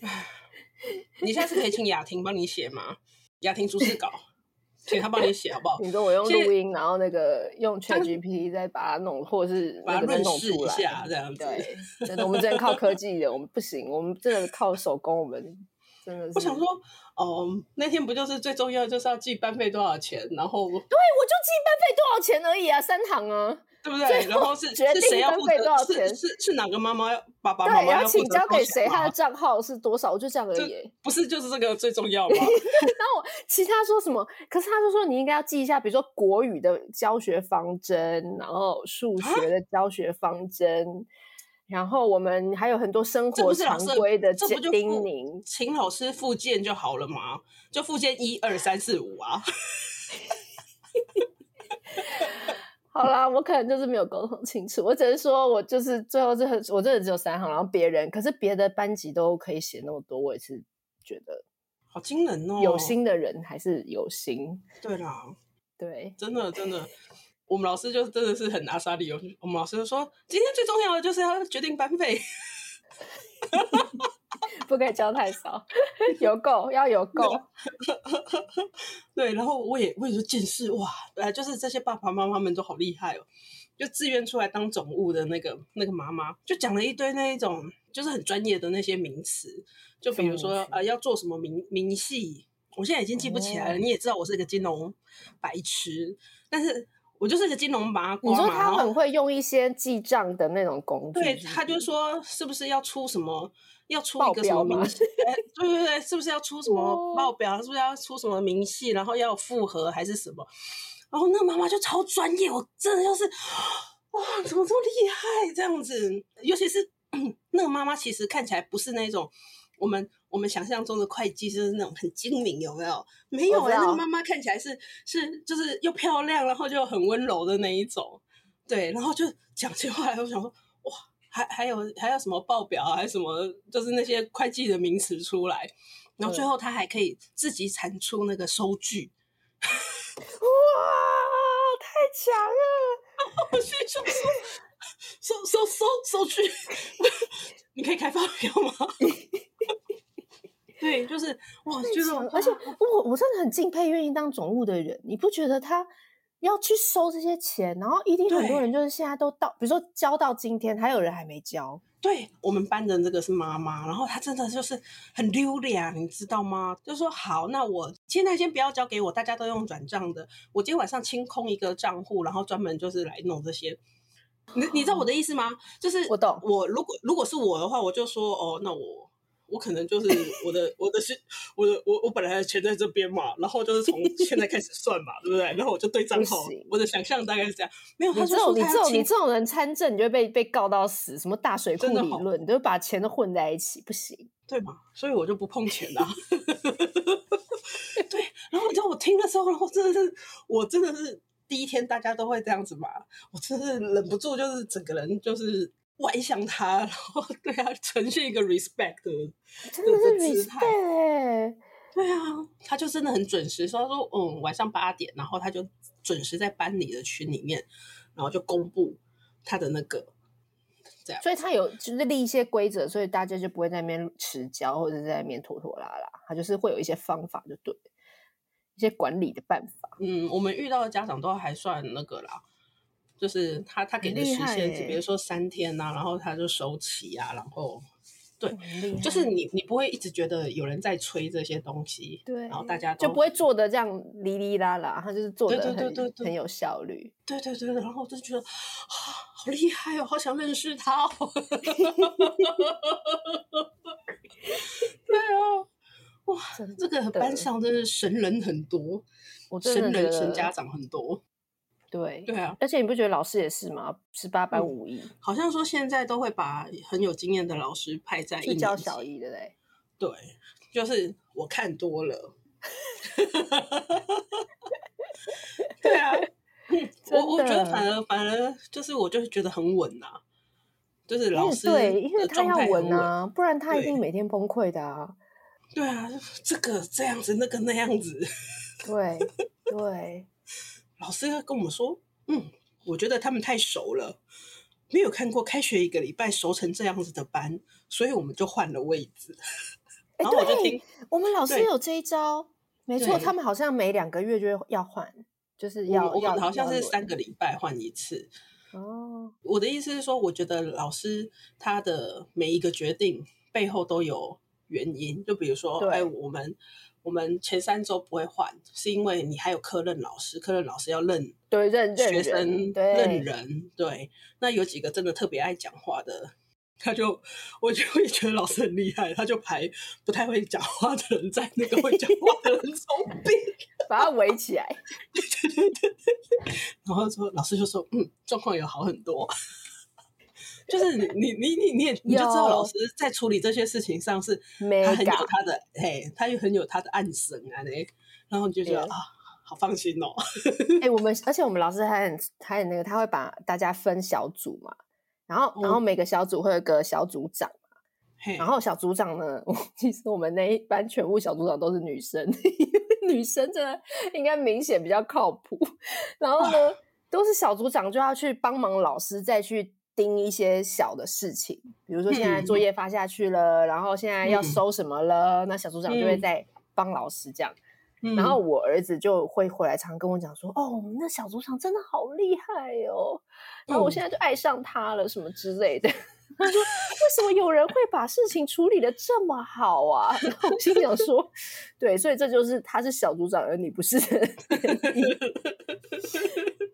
S2: 你现在是可以请雅婷帮你写吗？雅婷逐字稿，请他帮你写好不好？
S1: 你说我用录音，然后那个用 ChatGPT 再把它弄，或者是把它弄出来，
S2: 这样子。
S1: 对，真的，我们只能靠科技的，我们不行，我们真的靠手工，我们。
S2: 我想说，哦，那天不就是最重要的，就是要记班费多少钱？然后，对，我就
S1: 记班费多少钱而已啊，三堂啊，
S2: 对不对？然后是决定班费多少钱？是是哪个妈妈要爸爸妈妈要
S1: 请交给谁？他的账号是多少？我就这样而已。
S2: 不是就是这个最重要吗？然
S1: 后我其他说什么？可是他就说你应该要记一下，比如说国语的教学方针，然后数学的教学方针。然后我们还有很多生活常规的叮咛，
S2: 请老师复健就好了嘛，就复健一二三四五啊。
S1: 好啦，我可能就是没有沟通清楚，我只是说我就是最后这我真的只有三行，然后别人可是别的班级都可以写那么多，我也是觉得
S2: 好惊人哦。
S1: 有心的人还是有心，
S2: 对啦，
S1: 对，
S2: 真的真的。我们老师就真的是很阿莎利哦。我们老师就说，今天最重要的就是要决定班费，
S1: 不可以交太少，有够要有够。
S2: 对，然后我也我也说见识哇，呃，就是这些爸爸妈妈们都好厉害哦，就自愿出来当总务的那个那个妈妈，就讲了一堆那一种就是很专业的那些名词，就比如说呃要做什么明明细，我现在已经记不起来了。哦、你也知道我是一个金融白痴，但是。我就是个金融麻瓜嘛，
S1: 你说他很会用一些记账的那种工具，
S2: 对，他就说是不是要出什么，要出一个什么明细？对对对，是不是要出什么报表？是不是要出什么明细？然后要复核还是什么？然后那个妈妈就超专业，我真的就是哇，怎么这么厉害？这样子，尤其是 那个妈妈，其实看起来不是那种我们。我们想象中的会计就是那种很精明，有没有？没有啊，那个妈妈看起来是是就是又漂亮，然后就很温柔的那一种。对，然后就讲起话来，我想说，哇，还还有还有什么报表啊，还是什么，就是那些会计的名词出来，然后最后他还可以自己产出那个收据。
S1: 哇，太强了！
S2: 我去收收收收收据，你可以开发票吗？对，就是哇，就是，
S1: 而且我我真的很敬佩愿意当总务的人。你不觉得他要去收这些钱，然后一定很多人就是现在都到，比如说交到今天，还有人还没交。
S2: 对，我们班的这个是妈妈，然后她真的就是很溜脸，你知道吗？就是说好，那我现在先不要交给我，大家都用转账的。我今天晚上清空一个账户，然后专门就是来弄这些。你你知道我的意思吗？就是
S1: 我懂。
S2: 我如果如果是我的话，我就说哦，那我。我可能就是我的我的是我的我我本来的钱在这边嘛，然后就是从现在开始算嘛，对不对？然后我就对账号，我的想象大概是这样。没有，他
S1: 这种你这种你这种人参政，你就会被被告到死。什么大水库理论，你就把钱都混在一起，不行，
S2: 对嘛？所以我就不碰钱啦。对，然后你知道我听的时候，然后真的是我真的是第一天大家都会这样子嘛，我真的是忍不住，就是整个人就是。歪向他，然后对他呈现一个 respect 的，
S1: 真的是 respect，
S2: 对啊，他就真的很准时，说他说嗯，晚上八点，然后他就准时在班里的群里面，然后就公布他的那个这样，
S1: 所以他有就是立一些规则，所以大家就不会在那边迟交或者在那边拖拖拉拉，他就是会有一些方法，就对，一些管理的办法。
S2: 嗯，我们遇到的家长都还算那个啦。就是他，他给的时限，比如说三天呐、啊，然后他就收齐啊，然后对，就是你你不会一直觉得有人在催这些东西，对，然后大家
S1: 就不会做的这样哩哩啦啦，他就是做的很
S2: 对对对对
S1: 很有效率，
S2: 对对对，然后我就觉得啊，好厉害哦，好想认识他哦，对啊，哇，这个班上真是神人很多，神人神家长很多。
S1: 对
S2: 对啊，
S1: 而且你不觉得老师也是吗？十八般武艺、嗯，
S2: 好像说现在都会把很有经验的老师派在一
S1: 教小一的嘞。
S2: 对，就是我看多了。对啊，我我觉得反而反而就是我就是觉得很稳呐、啊，就是老师
S1: 对，因为他要稳啊，不然他一定每天崩溃的啊。
S2: 对啊，这个这样子，那个那样子。
S1: 对对。
S2: 老师跟我们说：“嗯，我觉得他们太熟了，没有看过开学一个礼拜熟成这样子的班，所以我们就换了位置。欸 ”然后我就听，
S1: 我们老师有这一招，没错，他们好像每两个月就要换，就是要要，
S2: 好像是三个礼拜换一次。哦，我的意思是说，我觉得老师他的每一个决定背后都有原因，就比如说，哎，我们。我们前三周不会换，是因为你还有科任老师，科任老师要认
S1: 对认学生
S2: 认人，认人对。那有几个真的特别爱讲话的，他就我就会觉得老师很厉害，他就排不太会讲话的人在那个会讲话的人中间，
S1: 把他围起来。
S2: 对对对对，然后说老师就说，嗯，状况有好很多。就是你你你你你也你就知道老师在处理这些事情上是他很有他的嘿，他又很有他的暗神啊，然后你就觉得啊，好放心哦。
S1: 哎、欸，我们而且我们老师还很还很那个，他会把大家分小组嘛，然后然后每个小组会有个小组长嘛，嗯、然后小组长呢，其实我们那一班全部小组长都是女生，女生真的应该明显比较靠谱。然后呢，都是小组长就要去帮忙老师再去。盯一些小的事情，比如说现在作业发下去了，嗯、然后现在要收什么了，嗯、那小组长就会在帮老师这样。嗯、然后我儿子就会回来常跟我讲说：“嗯、哦，那小组长真的好厉害哦！”然后我现在就爱上他了，什么之类的。他说：“为什么有人会把事情处理的这么好啊？” 然后我心想说：“对，所以这就是他是小组长，而你不是。”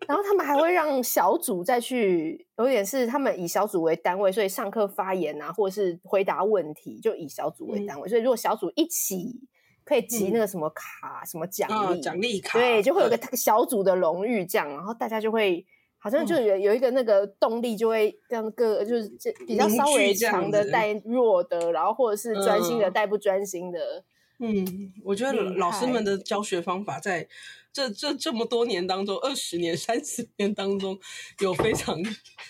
S1: 然后他们还会让小组再去，有点是他们以小组为单位，所以上课发言啊，或者是回答问题，就以小组为单位。嗯、所以如果小组一起可以集那个什么卡、嗯、什么奖励、
S2: 哦、奖励卡，
S1: 对，就会有个小组的荣誉这样，然后大家就会好像就有有一个那个动力，就会让各就是比较稍微强的带弱的，然后或者是专心的带不专心的。
S2: 嗯，我觉得老师们的教学方法在。这这这么多年当中，二十年、三十年当中，有非常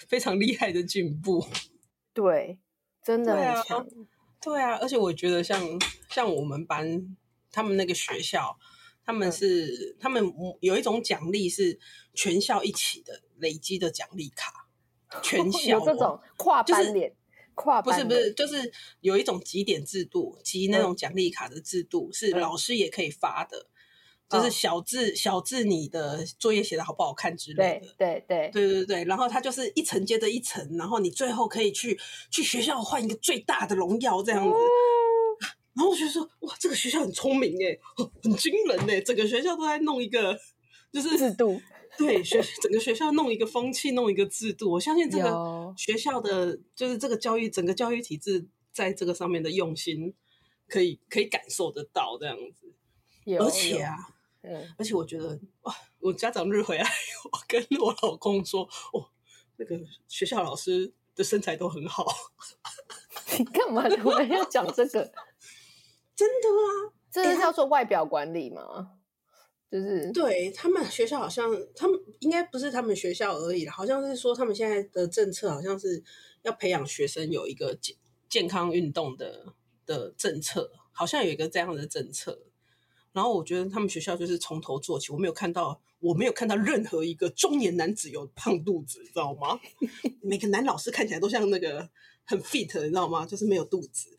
S2: 非常厉害的进步。
S1: 对，真的很强。
S2: 对啊，对啊，而且我觉得像像我们班，他们那个学校，他们是、嗯、他们有一种奖励是全校一起的累积的奖励卡，全 校、哦、
S1: 有这种跨班联、就是、跨班
S2: 不是不是，就是有一种集点制度，集那种奖励卡的制度，嗯、是老师也可以发的。就是小字、哦、小字，你的作业写的好不好看之类的，
S1: 对对对
S2: 对对对。然后它就是一层接着一层，然后你最后可以去去学校换一个最大的荣耀这样子。哦、然后我觉得说，哇，这个学校很聪明哎，很惊人哎，整个学校都在弄一个就是
S1: 制度。
S2: 对，学整个学校弄一个风气，弄一个制度。我相信这个学校的就是这个教育，整个教育体制在这个上面的用心，可以可以感受得到这样子。而且啊，嗯，而且我觉得哇，我家长日回来，我跟我老公说，哦，那个学校老师的身材都很好。
S1: 你干嘛突然要讲这个？
S2: 真的啊，
S1: 这是叫做外表管理吗？就是
S2: 对他们学校好像，他们应该不是他们学校而已，好像是说他们现在的政策好像是要培养学生有一个健健康运动的的政策，好像有一个这样的政策。然后我觉得他们学校就是从头做起，我没有看到，我没有看到任何一个中年男子有胖肚子，你知道吗？每个男老师看起来都像那个很 fit，你知道吗？就是没有肚子。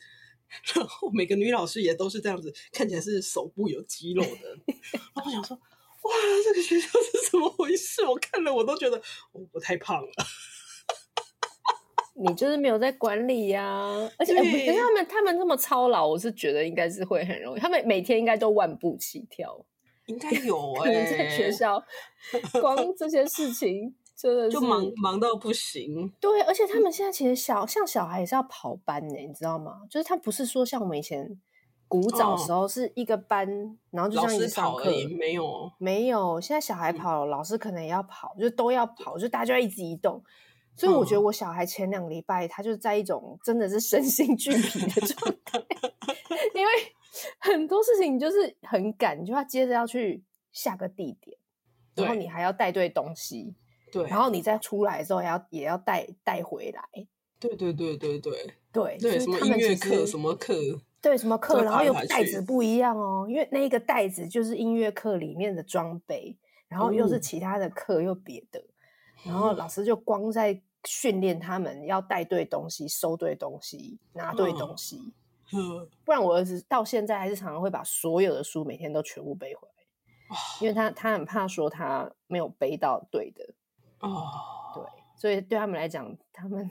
S2: 然后每个女老师也都是这样子，看起来是手部有肌肉的。然后我想说，哇，这个学校是怎么回事？我看了我都觉得我，我太胖了。
S1: 你就是没有在管理呀、啊，而且可是他们他们这么操劳，我是觉得应该是会很容易。他们每天应该都万步起跳，
S2: 应该 有哎、欸，
S1: 在学校 光这些事情。真的
S2: 就忙忙到不行，
S1: 对，而且他们现在其实小像小孩也是要跑班呢，你知道吗？就是他不是说像我们以前古早时候是一个班，哦、然后就这样一直上课，
S2: 没有
S1: 没有。现在小孩跑，嗯、老师可能也要跑，就都要跑，就大家一直移动。所以我觉得我小孩前两个礼拜他就是在一种真的是身心俱疲的状态，因为很多事情就是很赶，就要接着要去下个地点，然后你还要带对东西。
S2: 对，
S1: 然后你再出来之后，也要也要带带回来。
S2: 对对对对对
S1: 对
S2: 对，什么音乐课什么课？
S1: 对，什么课？然后又袋子不一样哦，因为那个袋子就是音乐课里面的装备，然后又是其他的课又别的，然后老师就光在训练他们要带对东西、收对东西、拿对东西。嗯，不然我儿子到现在还是常常会把所有的书每天都全部背回来，因为他他很怕说他没有背到对的。哦，对，所以对他们来讲，他们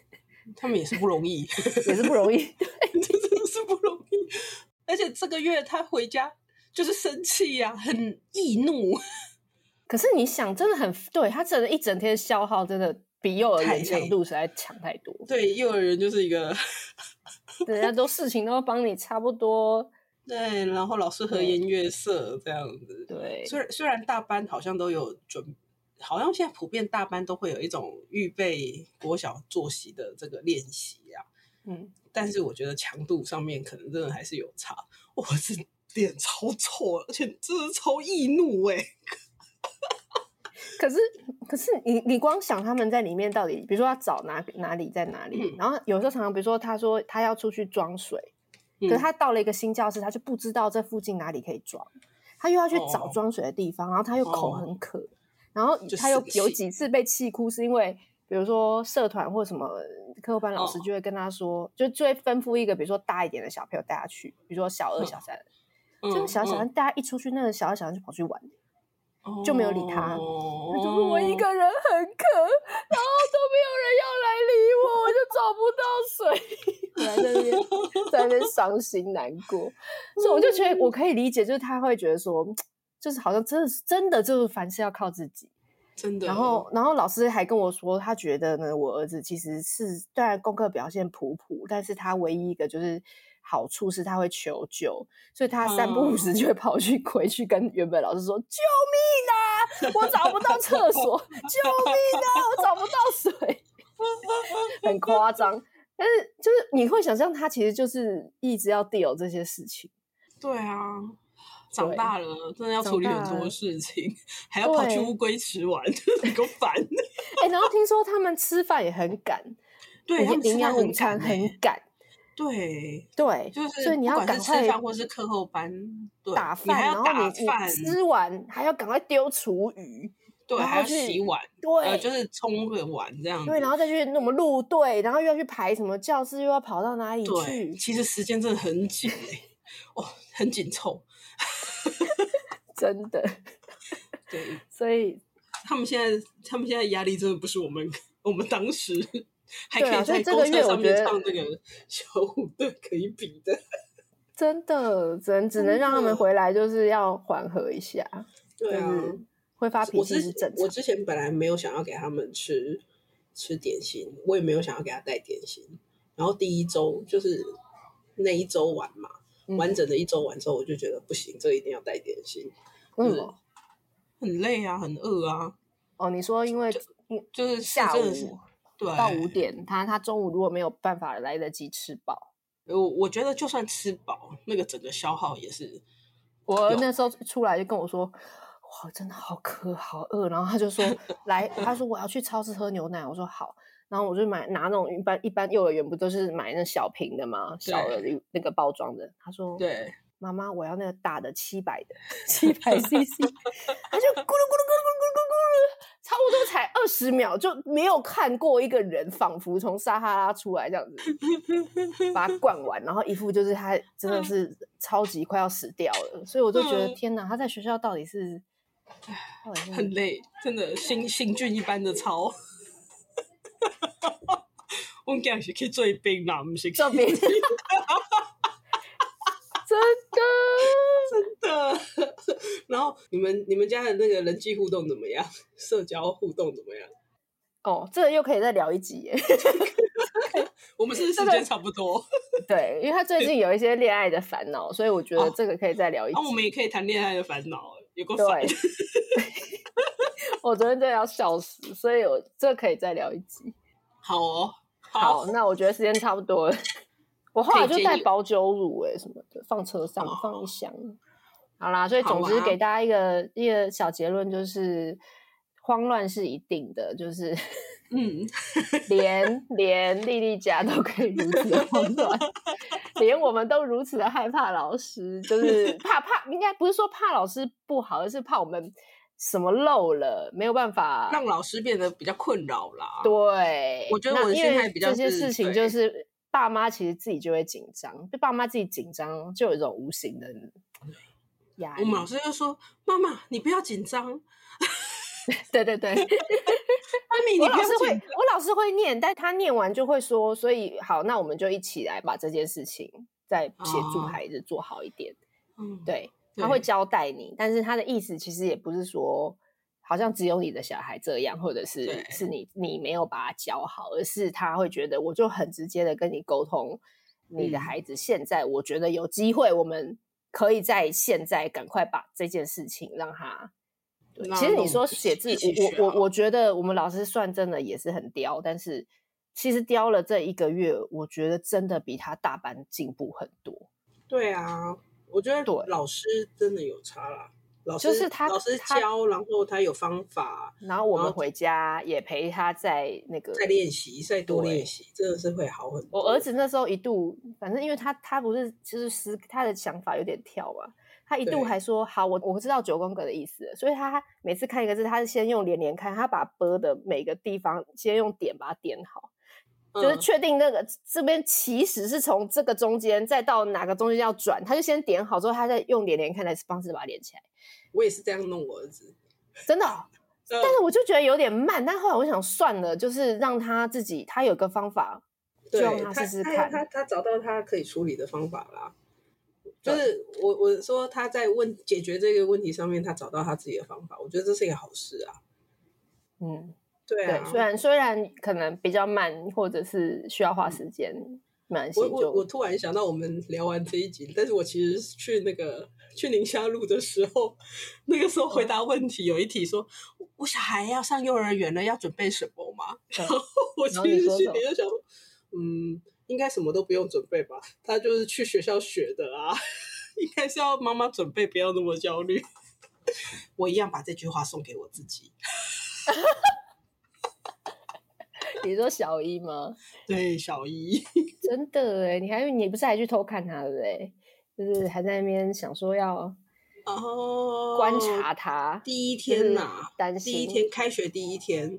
S2: 他们也是不容易，
S1: 也是不容易，对，
S2: 真的是不容易。而且这个月他回家就是生气呀、啊，很易怒。
S1: 可是你想，真的很对他，真的，一整天消耗真的比幼儿园强度实在强太多。
S2: 对，幼儿园就是一个，
S1: 人家都事情都帮你差不多。
S2: 对，然后老师和颜悦色这样子。
S1: 对，
S2: 虽然虽然大班好像都有准。好像现在普遍大班都会有一种预备国小作息的这个练习啊，嗯，但是我觉得强度上面可能真的还是有差。我是脸超臭，而且真的超易怒哎、欸。
S1: 可是可是你你光想他们在里面到底，比如说要找哪哪里在哪里，嗯、然后有时候常常比如说他说他要出去装水，可是他到了一个新教室，他就不知道这附近哪里可以装，他又要去找装水的地方，哦、然后他又口很渴。哦然后他有有几次被气哭，是因为比如说社团或什么课后班老师就会跟他说，哦、就就会吩咐一个比如说大一点的小朋友带他去，比如说小二、小三，嗯、就小二、小三，大家一出去，那个小二、小三就跑去玩，嗯、就没有理他。哦、他就是我一个人很渴，然后都没有人要来理我，我就找不到水，在那边在那边伤心难过。所以我就觉得我可以理解，就是他会觉得说。就是好像真的是真的，就是凡事要靠自己，
S2: 真的。
S1: 然后，然后老师还跟我说，他觉得呢，我儿子其实是虽然功课表现普普，但是他唯一一个就是好处是他会求救，所以他三不五时就会跑去 回去跟原本老师说：“救命啊！我找不到厕所，救命啊！我找不到水。”很夸张，但是就是你会想象他其实就是一直要 deal 这些事情。
S2: 对啊。长大了，真的要处理很多事情，还要跑去乌龟池玩，很够烦。
S1: 哎，然后听说他们吃饭也很赶，
S2: 对，他们
S1: 营养午餐很赶。
S2: 对
S1: 对，
S2: 就是
S1: 所以你要赶快，
S2: 或是课后班
S1: 打饭，然后你吃完还要赶快丢厨余，
S2: 对，还要洗碗，
S1: 对，
S2: 就是冲个碗这样。
S1: 对，然后再去那么路队，然后又要去排什么教室，又要跑到哪里去？
S2: 其实时间真的很紧哎，哦，很紧凑。
S1: 真的，
S2: 对，
S1: 所以
S2: 他们现在，他们现在压力真的不是我们，我们当时 还可以在公车上面唱那个小虎队 可以比的。
S1: 真的，只能只能让他们回来，就是要缓和一下。
S2: 对啊，
S1: 会发脾气是正常。
S2: 我之前本来没有想要给他们吃吃点心，我也没有想要给他带点心。然后第一周就是那一周玩嘛，嗯、完整的一周完之后，我就觉得不行，这一定要带点心。
S1: 为什么？
S2: 很累啊，很饿啊。
S1: 哦，你说因为
S2: 就，就是
S1: 下午
S2: 对
S1: 到五点，他他中午如果没有办法来得及吃饱，
S2: 我我觉得就算吃饱，那个整个消耗也是。
S1: 我那时候出来就跟我说，哇，真的好渴，好饿。然后他就说，来，他说我要去超市喝牛奶。我说好，然后我就买拿那种一般一般幼儿园不都是买那小瓶的吗？小的那个包装的。他说
S2: 对，
S1: 妈妈，我要那个大的七百的 七百 CC。他就咕噜咕噜咕噜咕噜咕噜咕噜，差不多才二十秒，就没有看过一个人仿佛从撒哈拉出来这样子，把它灌完，然后一副就是他真的是超级快要死掉了，所以我就觉得天哪，他在学校到底是，
S2: 很累，真的行行军一般的操。我们讲是去做兵啦，不是
S1: 做兵，真的
S2: 真的。然后你们你们家的那个人际互动怎么样？社交互动怎么样？
S1: 哦，这个又可以再聊一集耶。
S2: 我们是时间差不多。
S1: 对，因为他最近有一些恋爱的烦恼，所以我觉得这个可以再聊一集。
S2: 那、哦啊、我们也可以谈恋爱的烦恼，有个烦。
S1: 我昨天真的要笑死，所以我这个可以再聊一集。
S2: 好哦，好，
S1: 好，那我觉得时间差不多了。我后来就带保酒乳哎什么的，放车上放一箱。好啦，所以总之给大家一个、啊、一个小结论，就是慌乱是一定的，就是嗯，连连丽丽家都可以如此的慌乱，连我们都如此的害怕老师，就是怕怕，应该不是说怕老师不好，而是怕我们什么漏了，没有办法
S2: 让老师变得比较困扰啦。
S1: 对，
S2: 我觉得我的心态比较
S1: 这些事情就是爸妈其实自己就会紧张，就爸妈自己紧张，就有一种无形的压力。
S2: 我们老师就说：“妈妈，你不要紧张。”
S1: 对对 对，
S2: 阿米，你不要。我老师会，
S1: 我老师会念，但他念完就会说：“所以好，那我们就一起来把这件事情再协助孩子做好一点。哦”嗯，对，他会交代你，但是他的意思其实也不是说好像只有你的小孩这样，或者是是你你没有把他教好，而是他会觉得我就很直接的跟你沟通，你的孩子现在我觉得有机会，我们。可以在现在赶快把这件事情让他。对，其实你说写字，我我我我觉得我们老师算真的也是很刁，但是其实刁了这一个月，我觉得真的比他大班进步很多。
S2: 对啊，我觉得老师真的有差啦。老师
S1: 就是他
S2: 老师教，然后他有方法，
S1: 然后我们回家也陪他在那个
S2: 在练习，再多练习，真的是会好很多。
S1: 我儿子那时候一度，反正因为他他不是就是思他的想法有点跳嘛，他一度还说好，我我知道九宫格的意思，所以他每次看一个字，他是先用连连看，他把波的每个地方先用点把它点好，嗯、就是确定那个这边起始是从这个中间，再到哪个中间要转，他就先点好之后，他再用连连看的方式把它连起来。
S2: 我也是这样弄我儿子，
S1: 真的、但是我就觉得有点慢。但后来我想算了，就是让他自己，他有个方法，
S2: 对
S1: 就让他试试看。
S2: 他他，他，他找到他可以处理的方法啦。就是我我说他在问解决这个问题上面，他找到他自己的方法，我觉得这是一个好事啊。
S1: 嗯，
S2: 对啊。
S1: 对，虽然虽然可能比较慢，或者是需要花时间，蛮、嗯、
S2: 我我我突然想到，我们聊完这一集，但是我其实去那个。去宁夏路的时候，那个时候回答问题有一题说：“嗯、我小孩要上幼儿园了，要准备什么吗？” 然后我其实心里就想说：“嗯，应该什么都不用准备吧？他就是去学校学的啊，应该是要妈妈准备，不要那么焦虑。”我一样把这句话送给我自己。
S1: 你说小一吗？
S2: 对，小一。
S1: 真的哎，你还你不是还去偷看他的嘞？就是还在那边想说要哦观察他、
S2: oh, 第一天呐、啊，
S1: 担心
S2: 第一天开学第一天，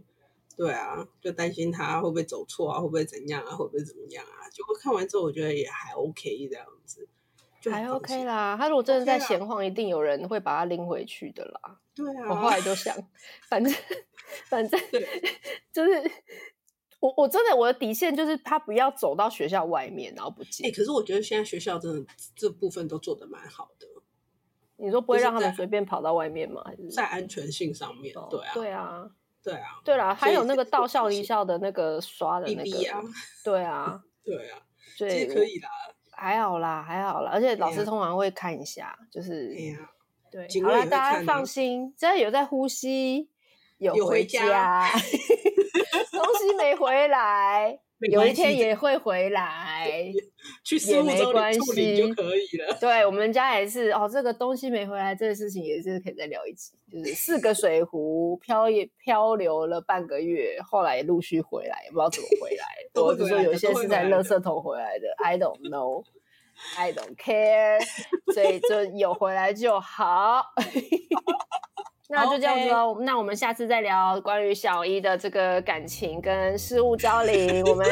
S2: 对啊，就担心他会不会走错啊，会不会怎样啊，会不会怎么样啊？结果看完之后，我觉得也还 OK 这样子，
S1: 还 OK 啦。他如果真的在闲晃，一定有人会把他拎回去的啦。
S2: 对啊，
S1: 我后来就想，反正 反正就是。我我真的我的底线就是他不要走到学校外面，然后不进。
S2: 哎、欸，可是我觉得现在学校真的这部分都做的蛮好的。
S1: 你说不会让他们随便跑到外面吗？还是
S2: 在安全性上面？
S1: 哦、
S2: 对啊，
S1: 对啊，
S2: 对啊，
S1: 对啦，还有那个到校离校的那个刷的那
S2: 个啊，
S1: 对啊，
S2: 对啊，对，可以啦，
S1: 还好啦，还好啦，而且老师通常会看一下，啊、就是，对，好了，大家放心，只要有在呼吸，有回家，回 家东西没回来。有一天也会回来，
S2: 去也没关系就可以了。
S1: 对，我们家也是哦，这个东西没回来，这个事情也是可以再聊一集。就是四个水壶漂也漂流了半个月，后来陆续回来，也不知道怎么回来。或者说有一些是在垃圾桶回来的，I don't know，I don't care，所以就有回来就好。那就这样子喽.那我们下次再聊关于小一的这个感情跟事物交流。我们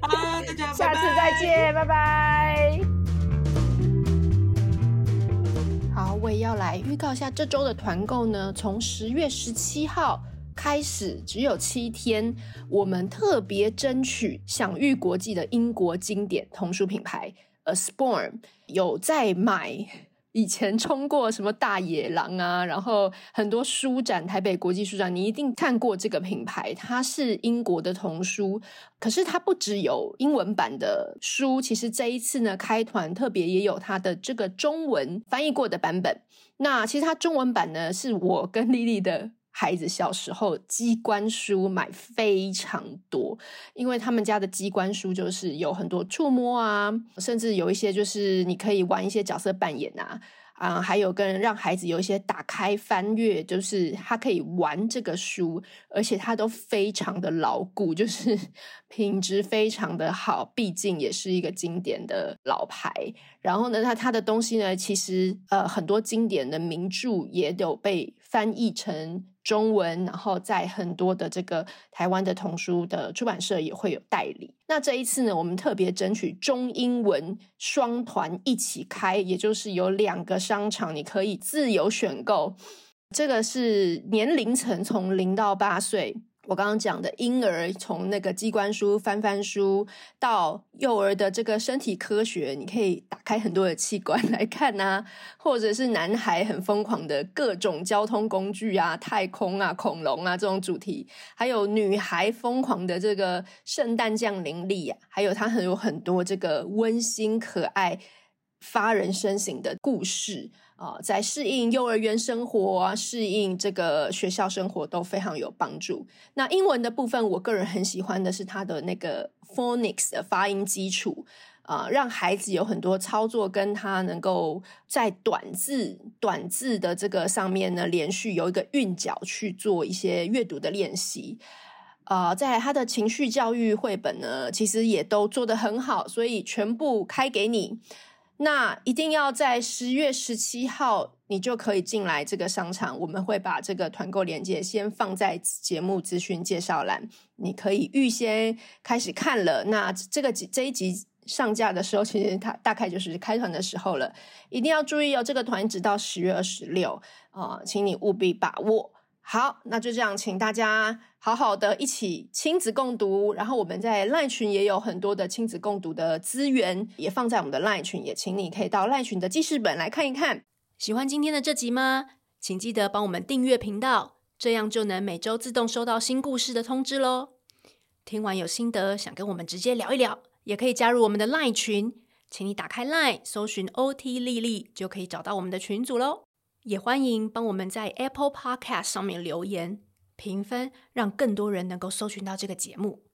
S2: 好，大家
S1: 下次再见，拜拜。好，我也要来预告一下这周的团购呢，从十月十七号开始，只有七天，我们特别争取享誉国际的英国经典童书品牌 Usborne 有在买。以前冲过什么大野狼啊，然后很多书展，台北国际书展，你一定看过这个品牌。它是英国的童书，可是它不只有英文版的书，其实这一次呢，开团特别也有它的这个中文翻译过的版本。那其实它中文版呢，是我跟丽丽的。孩子小时候机关书买非常多，因为他们家的机关书就是有很多触摸啊，甚至有一些就是你可以玩一些角色扮演啊。啊，还有跟让孩子有一些打开翻阅，就是他可以玩这个书，而且它都非常的牢固，就是 品质非常的好，毕竟也是一个经典的老牌。然后呢，他他的东西呢，其实呃很多经典的名著也有被翻译成中文，然后在很多的这个台湾的童书的出版社也会有代理。那这一次呢，我们特别争取中英文双团一起开，也就是有两个商场，你可以自由选购。这个是年龄层从零到八岁。我刚刚讲的婴儿，从那个机关书、翻翻书，到幼儿的这个身体科学，你可以打开很多的器官来看呐，或者是男孩很疯狂的各种交通工具啊、太空啊、恐龙啊这种主题，还有女孩疯狂的这个圣诞降临历啊，还有它很有很多这个温馨可爱、发人深省的故事。啊，在适应幼儿园生活，适应这个学校生活都非常有帮助。那英文的部分，我个人很喜欢的是它的那个 phonics 的发音基础啊，让孩子有很多操作，跟他能够在短字短字的这个上面呢，连续有一个韵脚去做一些阅读的练习。啊，在他的情绪教育绘本呢，其实也都做得很好，所以全部开给你。那一定要在十月十七号，你就可以进来这个商场。我们会把这个团购链接先放在节目资讯介绍栏，你可以预先开始看了。那这个这一集上架的时候，其实它大概就是开团的时候了。一定要注意哦，这个团直到十月二十六啊，请你务必把握。好，那就这样，请大家好好的一起亲子共读。然后我们在 LINE 群也有很多的亲子共读的资源，也放在我们的 LINE 群，也请你可以到 LINE 群的记事本来看一看。喜欢今天的这集吗？请记得帮我们订阅频道，这样就能每周自动收到新故事的通知喽。听完有心得，想跟我们直接聊一聊，也可以加入我们的 LINE 群，请你打开 LINE 搜寻 OT 莉莉，就可以找到我们的群组喽。也欢迎帮我们在 Apple Podcast 上面留言评分，让更多人能够搜寻到这个节目。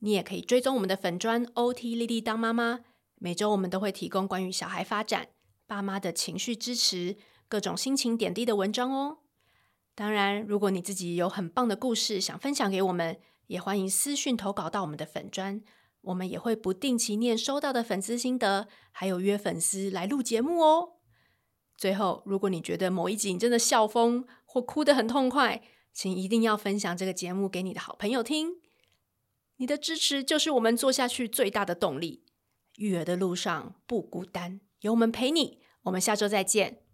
S1: 你也可以追踪我们的粉砖 OT 莉莉当妈妈，每周我们都会提供关于小孩发展、爸妈的情绪支持、各种心情点滴的文章哦。当然，如果你自己有很棒的故事想分享给我们，也欢迎私讯投稿到我们的粉砖，我们也会不定期念收到的粉丝心得，还有约粉丝来录节目哦。最后，如果你觉得某一集你真的笑疯或哭得很痛快，请一定要分享这个节目给你的好朋友听。你的支持就是我们做下去最大的动力。育儿的路上不孤单，有我们陪你。我们下周再见。